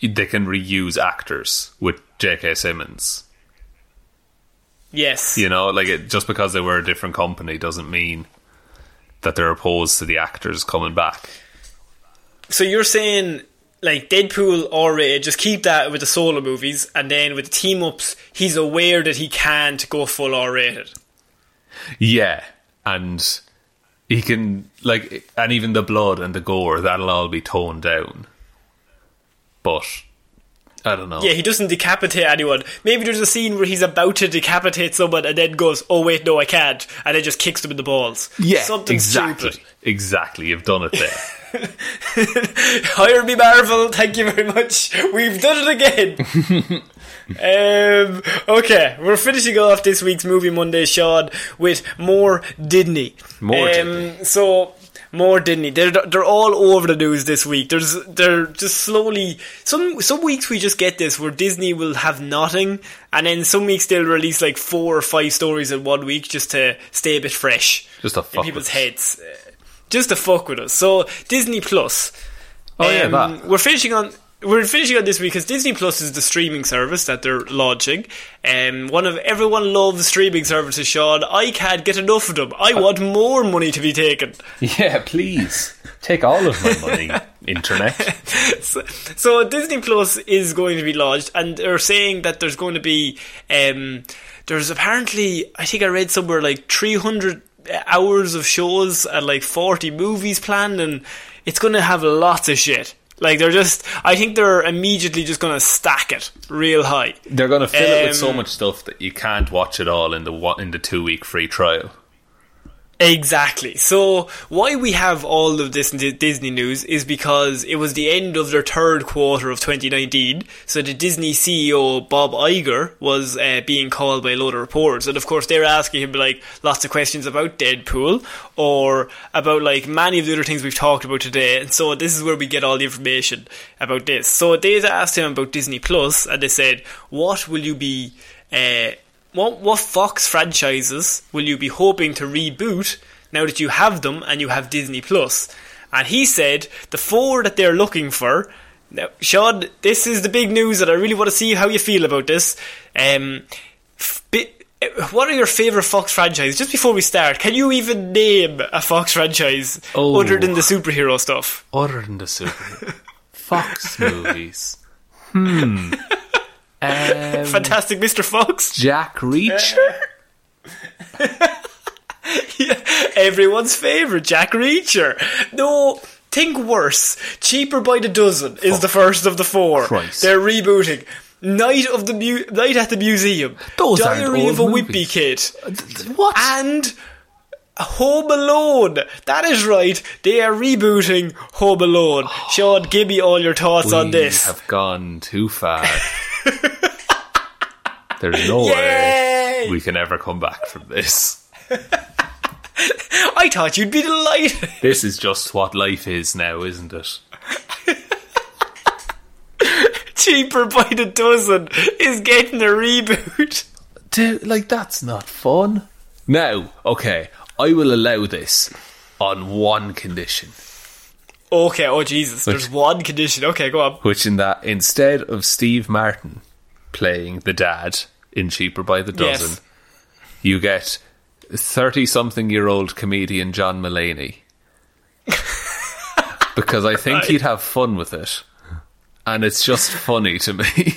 they can reuse actors with J.K. Simmons. Yes. You know, like it, just because they were a different company doesn't mean that they're opposed to the actors coming back. So you're saying like Deadpool or rated, just keep that with the solo movies, and then with the team ups, he's aware that he can't go full R rated. Yeah, and he can like, and even the blood and the gore that'll all be toned down. But I don't know. Yeah, he doesn't decapitate anyone. Maybe there's a scene where he's about to decapitate someone and then goes, "Oh wait, no, I can't," and then just kicks them in the balls. yeah, something exactly, stupid. exactly. You've done it there. (laughs) Hire me, Marvel. Thank you very much. We've done it again. (laughs) um, okay, we're finishing off this week's movie Monday, Sean, with more Disney. More um, Disney. So more Disney. They're they're all over the news this week. There's they're just slowly. Some some weeks we just get this where Disney will have nothing, and then some weeks they'll release like four or five stories in one week just to stay a bit fresh Just to fuck people's us. heads. Uh, Just to fuck with us. So Disney Plus. Oh, yeah, Um, that. We're finishing on. We're finishing on this week because Disney Plus is the streaming service that they're launching. Um, one of everyone loves streaming services, Sean. I can't get enough of them. I want more money to be taken. yeah, please take all of my money, (laughs) internet. so, so Disney Plus is going to be launched, and they're saying that there's going to be um, there's apparently I think I read somewhere like 300 hours of shows and like 40 movies planned, and it's going to have lots of shit. Like they're just, I think they're immediately just going to stack it real high. They're going to fill it with so Um, much stuff that you can't watch it all in the in the two week free trial. Exactly. So why we have all of this Disney news is because it was the end of their third quarter of 2019. So the Disney CEO Bob Iger was uh, being called by a load of reporters, and of course they're asking him like lots of questions about Deadpool or about like many of the other things we've talked about today. And so this is where we get all the information about this. So they asked him about Disney Plus, and they said, "What will you be?" Uh, what what Fox franchises will you be hoping to reboot now that you have them and you have Disney Plus? And he said the four that they're looking for. Now, Sean, this is the big news that I really want to see how you feel about this. Um, uh, what are your favorite Fox franchises? Just before we start, can you even name a Fox franchise Oh. other than the superhero stuff? Other than the super Fox (laughs) movies. (laughs) Hmm. Um, Fantastic Mr. Fox. Jack Reacher. (laughs) Everyone's favourite, Jack Reacher. No, think worse. Cheaper by the dozen is the first of the four. Christ. They're rebooting. Night of the Mu- Night at the Museum. Those Diary of a movies. Wimpy Kid. What? And Home Alone. That is right. They are rebooting Home Alone. (gasps) Sean, give me all your thoughts on we this. have gone too far. (laughs) There's no way we can ever come back from this. (laughs) I thought you'd be delighted. This is just what life is now, isn't it? (laughs) Cheaper by the dozen is getting a reboot. Dude, like that's not fun. Now, okay, I will allow this on one condition, Okay, oh Jesus, there's one condition. Okay, go on. which in that instead of Steve Martin playing the dad in Cheaper by the Yes. Dozen, you get thirty-something-year-old comedian John Mulaney (laughs) because I think he'd have fun with it, and it's just funny to me. (laughs)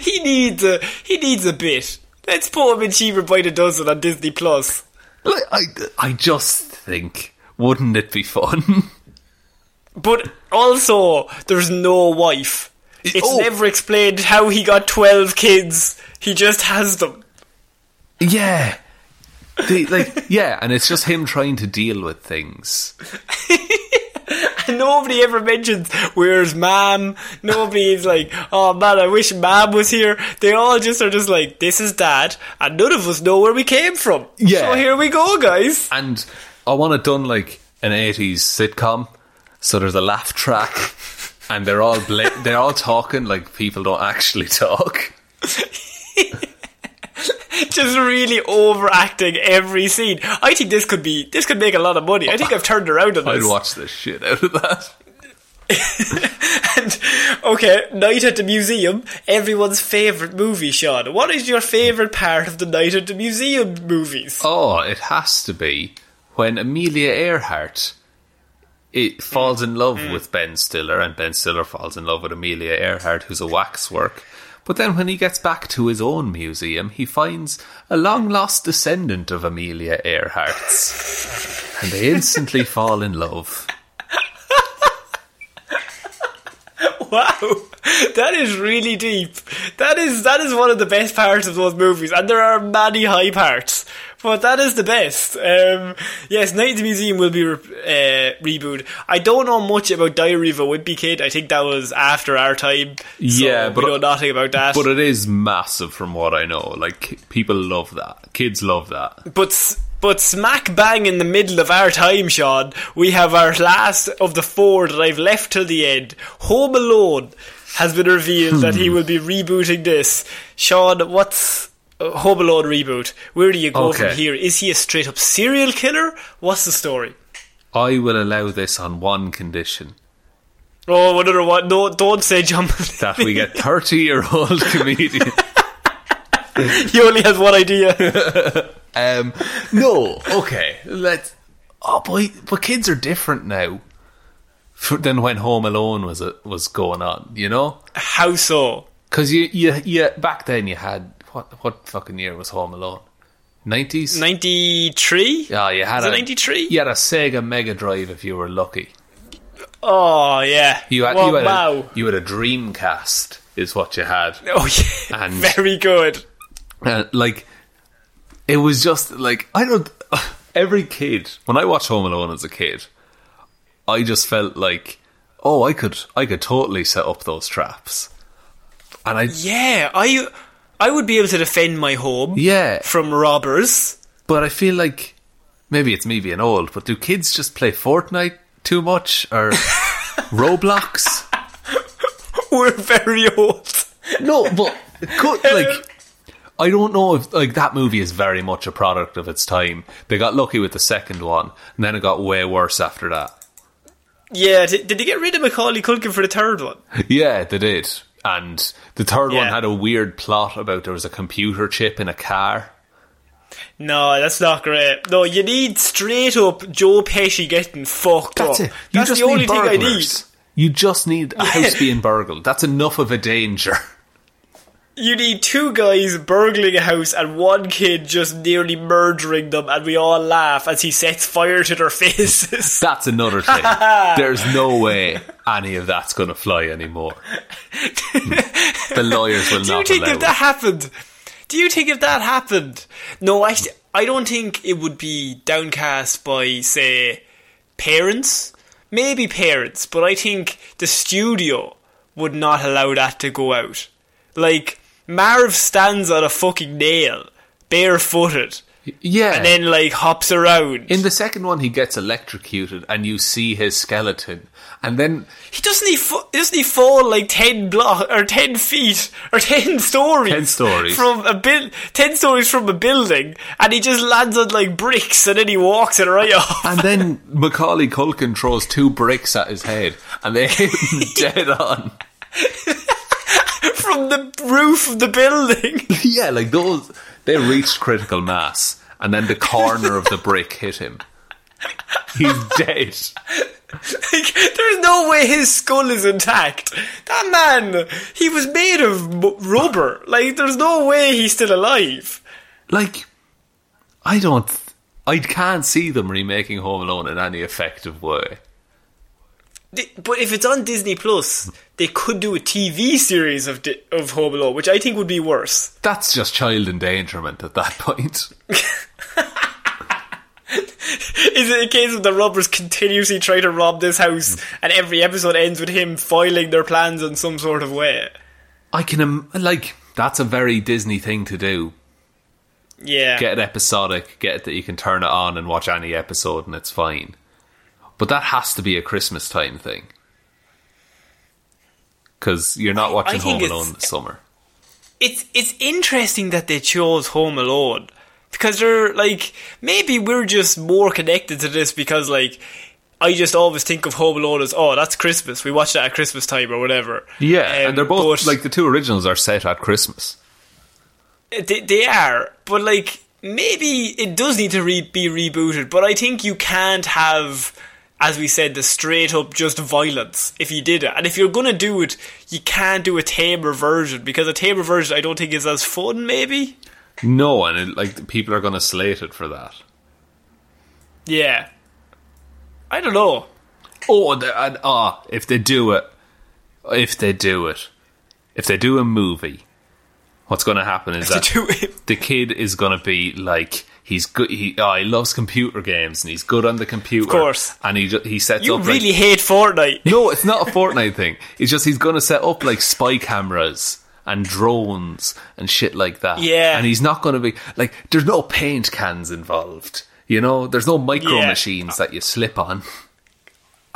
he needs a he needs a bit. Let's put him in cheaper by the dozen on Disney Plus. Like, I, I just think, wouldn't it be fun? (laughs) But also, there's no wife. It's Oh. never explained how he got twelve kids. He just has them. yeah, the, like yeah, and it's just him trying to deal with things. (laughs) And nobody ever mentions where's mom. Nobody is like, oh man, I wish mom was here. They all just are just like, this is dad, and none of us know where we came from. Yeah. So here we go, guys. And I want it done like an '80s sitcom. So there's a laugh track, and they're all bla- they're all talking like people don't actually talk. (laughs) Just really overacting every scene. I think this could be, this could make a lot of money. I think I've turned around on this. I'd watch the shit out of that. (laughs) And okay, night at the museum, everyone's favourite movie, Sean. What is your favourite part of the night at the museum movies? Oh, it has to be when Amelia Earhart it falls in love mm. with Ben Stiller, and Ben Stiller falls in love with Amelia Earhart, who's a waxwork. But then when he gets back to his own museum, he finds a long lost descendant of Amelia Earhart's. And they instantly (laughs) fall in love. Wow, (laughs) that is really deep. That is that is one of the best parts of those movies, and there are many high parts, but that is the best. Um, yes, Night at the Museum will be re- uh, rebooted. I don't know much about Diary of a Wimpy Kid. I think that was after our time. so Yeah, but- we know nothing about that. But it is massive from what I know. Like, people love that. Kids love that. But but smack bang in the middle of our time, Sean, we have our last of the four that I've left till the end. Home Alone has been revealed that he will be rebooting this. Sean, what's uh, Home Alone reboot? Where do you go Okay. from here? Is he a straight up serial killer? What's the story? I will allow this on one condition. Oh, another one. No, don't say John. That we get 30 year old (laughs) comedian. (laughs) he only has one idea. (laughs) Um, no, okay, let's. Oh boy, but kids are different now than when Home Alone was uh, was going on. You know, How so? because you you you back then you had what what fucking year was Home Alone? Nineties. 93? Yeah, you had Was a 93? You had a Sega Mega Drive if you were lucky. Oh, yeah. You had Well, you had wow. a, you had a Dreamcast is what you had. Oh, yeah. And- (laughs) Very good. Uh, like it was just like I don't. (sighs) Every kid when I watched Home Alone as a kid, I just felt like, oh, I could, I could totally set up those traps, and I, Yeah, I I would be able to defend my home yeah, from robbers. but I feel like maybe it's me being old, but do kids just play Fortnite too much or (laughs) Roblox? We're very old. No, but could, like I don't know if like that movie is very much a product of its time. They got lucky with the second one, and then it got way worse after that. Yeah, did, did they get rid of Macaulay Culkin for the third one? Yeah, they did. And the third one had a weird plot about there was a computer chip in a car. No, that's not great. No, you need straight up Joe Pesci getting fucked That's up. it. You That's the only need thing I need. You just need a house (laughs) being burgled. That's enough of a danger. You need two guys burgling a house and one kid just nearly murdering them, and we all laugh as he sets fire to their (laughs) faces. (laughs) That's another thing. (laughs) There's no way any of that's going to fly anymore. the lawyers will not allow. Do you think if that happened? Do you think if that happened? No, I, I don't think it would be downcast by, say, parents. Maybe parents, but I think the studio would not allow that to go out. Like, Marv stands on a fucking nail, barefooted, Yeah. and then, like, hops around. in the second one, he gets electrocuted, and you see his skeleton, and then he doesn't he, fa- doesn't he fall like 10 block or 10 feet or 10 stories 10 stories. from a bil- 10 stories from a building and he just lands on like bricks and then he walks it right off and then Macaulay Culkin throws two bricks at his head, and they (laughs) hit him (laughs) dead on. (laughs) (laughs) from the roof of the building (laughs) yeah, like those they reached critical mass, and then the corner of the brick hit him. He's dead. Like, there's no way his skull is intact. That man, he was made of rubber. Like, there's no way he's still alive. Like, I don't. I can't see them remaking Home Alone in any effective way. But if it's on Disney Plus, they could do a TV series of Di- of Home Alone, which I think would be worse. That's just child endangerment at that point. (laughs) Is it a case of the robbers continuously trying to rob this house, and every episode ends with him foiling their plans in some sort of way? I can Im- like that's a very Disney thing to do. Yeah. Get it episodic, get it that you can turn it on and watch any episode and it's fine. But that has to be a Christmas time thing. Because you're not watching Home Alone this summer. it's it's interesting that they chose Home Alone because they're like maybe we're just more connected to this because like I just always think of Home Alone as oh that's Christmas we watch that at Christmas time or whatever Yeah, Um, and they're both but like the two originals are set at Christmas. they, they are but like maybe it does need to re- be rebooted but I think you can't have as we said the straight up just violence if you did it and if you're gonna do it you can't do a tamer version because a tamer version I don't think is as fun maybe No, and it, like people are going to slate it for that. Yeah. I don't know. Oh, and, ah, if they do it, if they do it, if they do a movie, what's going to happen is To that the kid is going to be like he's good. He oh, he loves computer games and he's good on the computer. Of course. and he he sets You up You really like, hate Fortnite. no, it's not a Fortnite thing. It's just he's going to set up like spy cameras and drones and shit like that. Yeah. and he's not going to be like there's no paint cans involved. You know, there's no micro Yeah. machines that you slip on.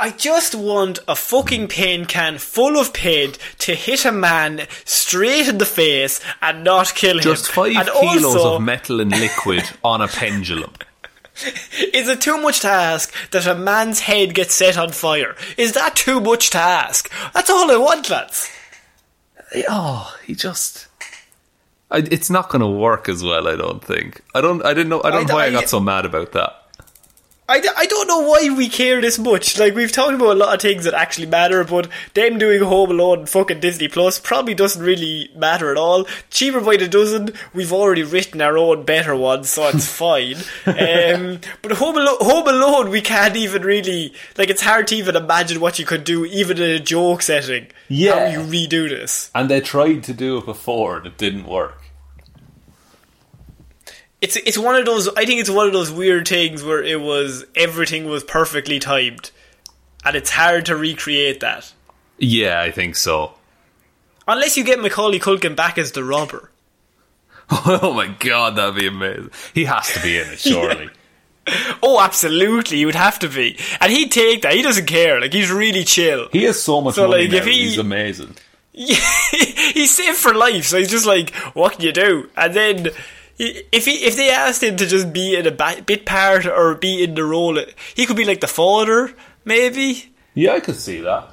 I just want a fucking paint can full of paint to hit a man straight in the face and not kill him. Just five and kilos also, of metal and liquid (laughs) on a pendulum. Is it too much to ask that a man's head gets set on fire? Is that too much to ask? That's all I want, lads. Oh, he just. I, it's not going to work as well. I don't think. I don't. I didn't know. I don't know why I I- got so mad about that. I, d- I don't know why we care this much. Like, we've talked about a lot of things that actually matter, but them doing Home Alone and fucking Disney Plus probably doesn't really matter at all. Cheaper by the dozen, we've already written our own better ones, so it's (laughs) fine. Um, but Home, Alo- Home Alone, we can't even really. Like, it's hard to even imagine what you could do, even in a joke setting. Yeah. How you redo this. And they tried to do it before, and it didn't work. It's it's one of those. I think it's one of those weird things where it was everything was perfectly timed, and it's hard to recreate that. Yeah, I think so. Unless you get Macaulay Culkin back as the robber. (laughs) oh my god, that'd be amazing. He has to be in it, surely. (laughs) Oh, absolutely, he would have to be. And he'd take that. He doesn't care. Like, he's really chill. He has so much So, money like, now. if he- He's amazing. (laughs) he's saved for life, so he's just like, what can you do? And then, he- if he if they asked him to just be in a bit part or be in the role, he could be like the father, maybe. Yeah, I could see that.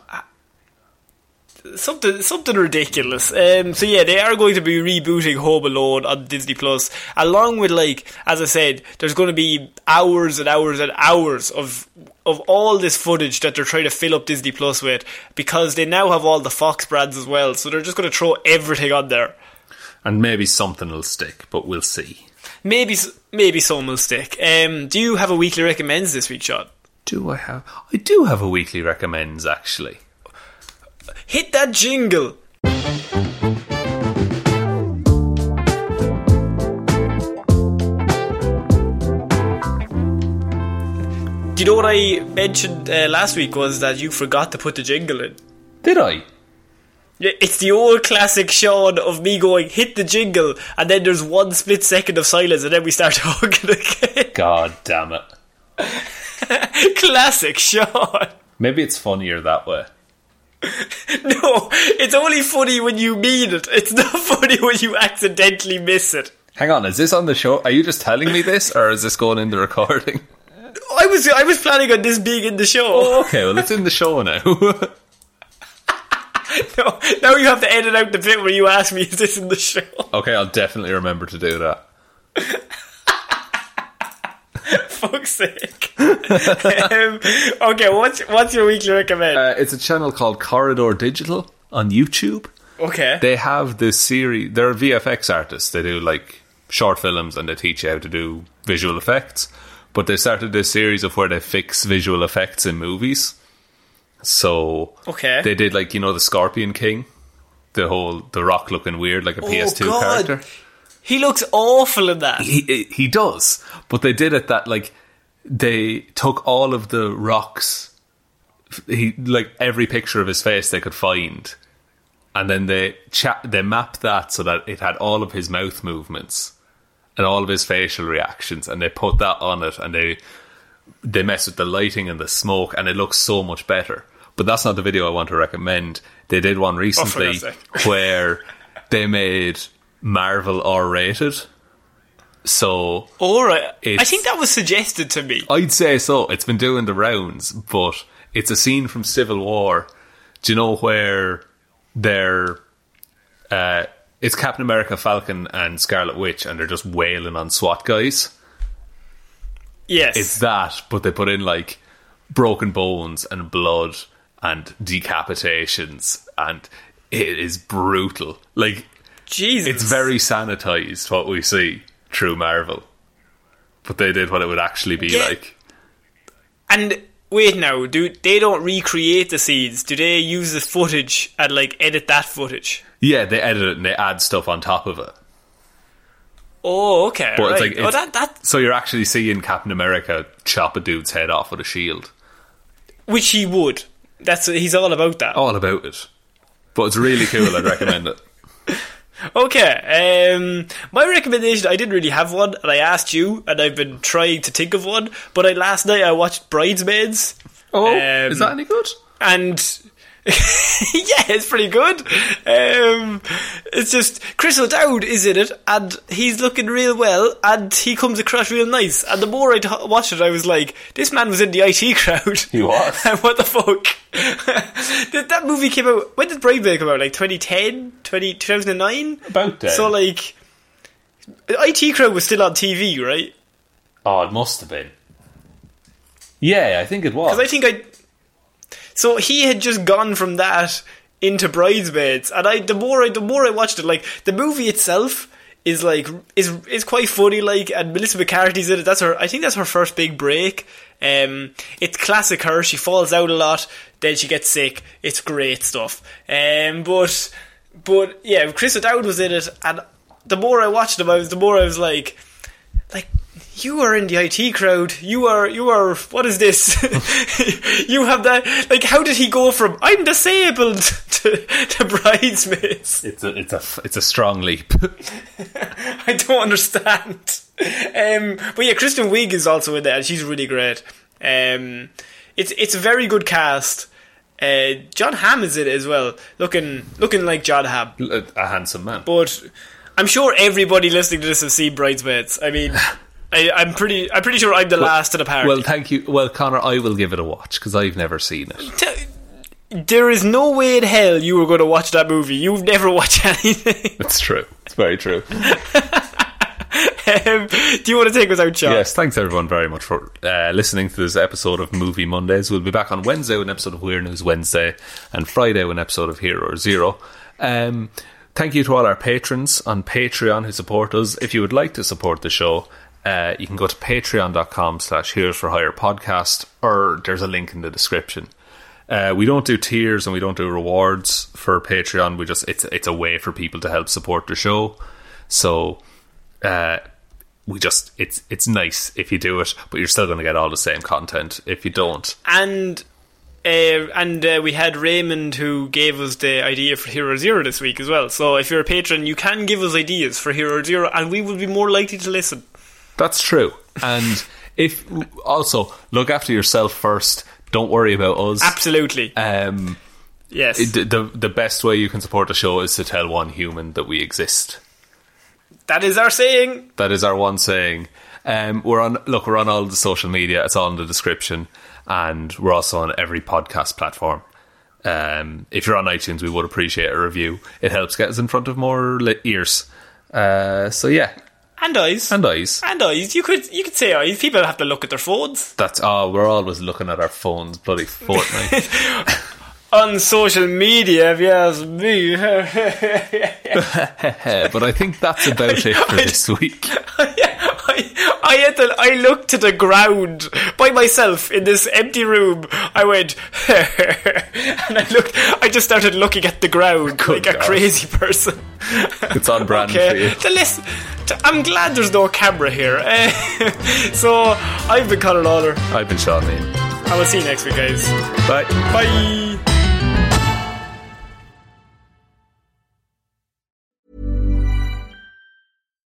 something something ridiculous. Um, so yeah, they are going to be rebooting Home Alone on Disney Plus, along with like as I said, there's going to be hours and hours and hours of of all this footage that they're trying to fill up Disney Plus with because they now have all the Fox brands as well. So they're just going to throw everything on there. And maybe something will stick, but we'll see. Maybe maybe some will stick. Um, do you have a weekly recommends this week, Sean? Do I have? I do have a weekly recommends actually. Hit that jingle. Do you know what I mentioned uh, last week was that you forgot to put the jingle in? Did I? It's the old classic Sean of me going, hit the jingle, and then there's one split second of silence, and then we start (laughs) talking again. God damn it. (laughs) classic Sean. Maybe it's funnier that way. (laughs) No, it's only funny when you mean it. It's not funny when you accidentally miss it. Hang on, is this on the show? Are you just telling me this, or is this going in the recording? I was I was planning on this being in the show. Okay, well, it's in the show now. (laughs) No, now you have to edit out the bit where you ask me, is this in the show? okay, I'll definitely remember to do that. (laughs) Fuck's sake. um, okay, what's what's your weekly recommend? Uh, it's a channel called Corridor Digital on YouTube. okay. They have this series. They're VFX artists. They do like short films and they teach you how to do visual effects. But they started this series of where they fix visual effects in movies. So Okay. they did like you know the Scorpion King, the whole The Rock looking weird like a PS2 Oh, God. character. he looks awful in that. He he does, but they did it that like they took all of the rocks, he like every picture of his face they could find, and then they cha- they mapped that so that it had all of his mouth movements and all of his facial reactions, and they put that on it, and they they mess with the lighting and the smoke, and it looks so much better. But that's not the video I want to recommend. They did one recently God's sake. (laughs) where they made Marvel R rated. So All right. I think that was suggested to me. I'd say so. It's been doing the rounds, but it's a scene from Civil War. Do you know where they're? Uh, it's Captain America, Falcon, and Scarlet Witch, and they're just wailing on SWAT guys. Yes. It's that, but they put in like broken bones and blood and decapitations, and it is brutal. Like Jesus. it's very sanitized what we see through Marvel, but they did what it would actually be Yeah. like. And wait now, do they don't recreate the scenes? Do they use the footage and like edit that footage? Yeah, they edit it and they add stuff on top of it. Oh, okay. But it's right. like oh, that that so you're actually seeing Captain America chop a dude's head off with a shield. which he would. That's he's all about that. All about it. But it's really cool. I'd recommend it. (laughs) Okay. Um, my recommendation. I didn't really have one, and I asked you, and I've been trying to think of one. But I last night I watched Bridesmaids. Oh, Um, is that any good? and (laughs) yeah, it's pretty good. Um, it's just Chris O'Dowd is in it, and he's looking real well, and he comes across real nice. And the more I t- watched it, I was like, this man was in the IT (laughs) crowd. He was. (laughs) what the fuck? that, that movie came out. When did Bridesmaid come out? Like 2010, 20, 2009? About then. So like, IT crowd was still on TV, right? Oh, it must have been. Yeah, I think it was. Because I think I. So he had just gone from that into Bridesmaids, and I the more I the more I watched it, like the movie itself is like is is quite funny, like, and Melissa McCarthy's in it. That's her. I think that's her first big break. Um, it's classic her. She falls out a lot, then she gets sick. It's great stuff. Um, but but yeah, Chris O'Dowd was in it, and the more I watched him, I was the more I was like, like you are in the IT crowd. You are you are what is this? (laughs) you have that like how did he go from I'm disabled (laughs) to, to bridesmaids? it's a it's a it's a strong leap. (laughs) I don't understand. Um, but yeah, Kristen Wiig is also in there, she's really great. Um, it's it's a very good cast. Uh, Jon Hamm is in it as well, looking looking like Jon Hamm. a handsome man. But I'm sure everybody listening to this has seen Bridesmaids. I mean, I, I'm pretty I'm pretty sure I'm the last to the party. Well, thank you. Well, Connor, I will give it a watch because I've never seen it. T- there is no way in hell you were going to watch that movie. You've never watched (laughs) anything. It's true. It's very true. (laughs) um, do you want to take us out, Sean? Yes, thanks everyone very much for uh, listening to this episode of Movie Mondays. We'll be back on Wednesday with an episode of Weird News Wednesday and Friday with an episode of Hero Zero. Um, thank you to all our patrons on Patreon who support us. If you would like to support the show, uh, you can go to patreon.com slash heroes for hire podcast or there's a link in the description. Uh, we don't do tiers and we don't do rewards for Patreon. We just it's it's a way for people to help support the show. So uh, we just it's it's nice if you do it, but you're still going to get all the same content if you don't. And uh, and uh, we had Raymond who gave us the idea for Hero Zero this week as well. So if you're a patron, you can give us ideas for Hero Zero, and we will be more likely to listen. That's true. And if also look after yourself first. Don't worry about us. Absolutely, Um, yes. the, the the best way you can support the show is to tell one human that we exist. that is our saying. That is our one saying. Um, we're on. Look, we're on all the social media. It's all in the description, and we're also on every podcast platform. Um, if you're on iTunes, we would appreciate a review. It helps get us in front of more li- ears. Uh, so yeah, And eyes. and eyes. And eyes. You could you could say eyes. People have to look at their phones. That's oh, we're always looking at our phones, bloody Fortnite. (laughs) On social media, if you ask me. (laughs) (laughs) but I think that's about it for this week. I, (laughs) I had to, I looked to the ground by myself in this empty room. I went, (laughs) and I looked. I just started looking at the ground Good like a crazy person. (laughs) It's on brand for you. the list. I'm glad there's no camera here. Eh, so I've been Conor Lawler. I've been Sean Mean. I will see you next week, guys. Bye. Bye.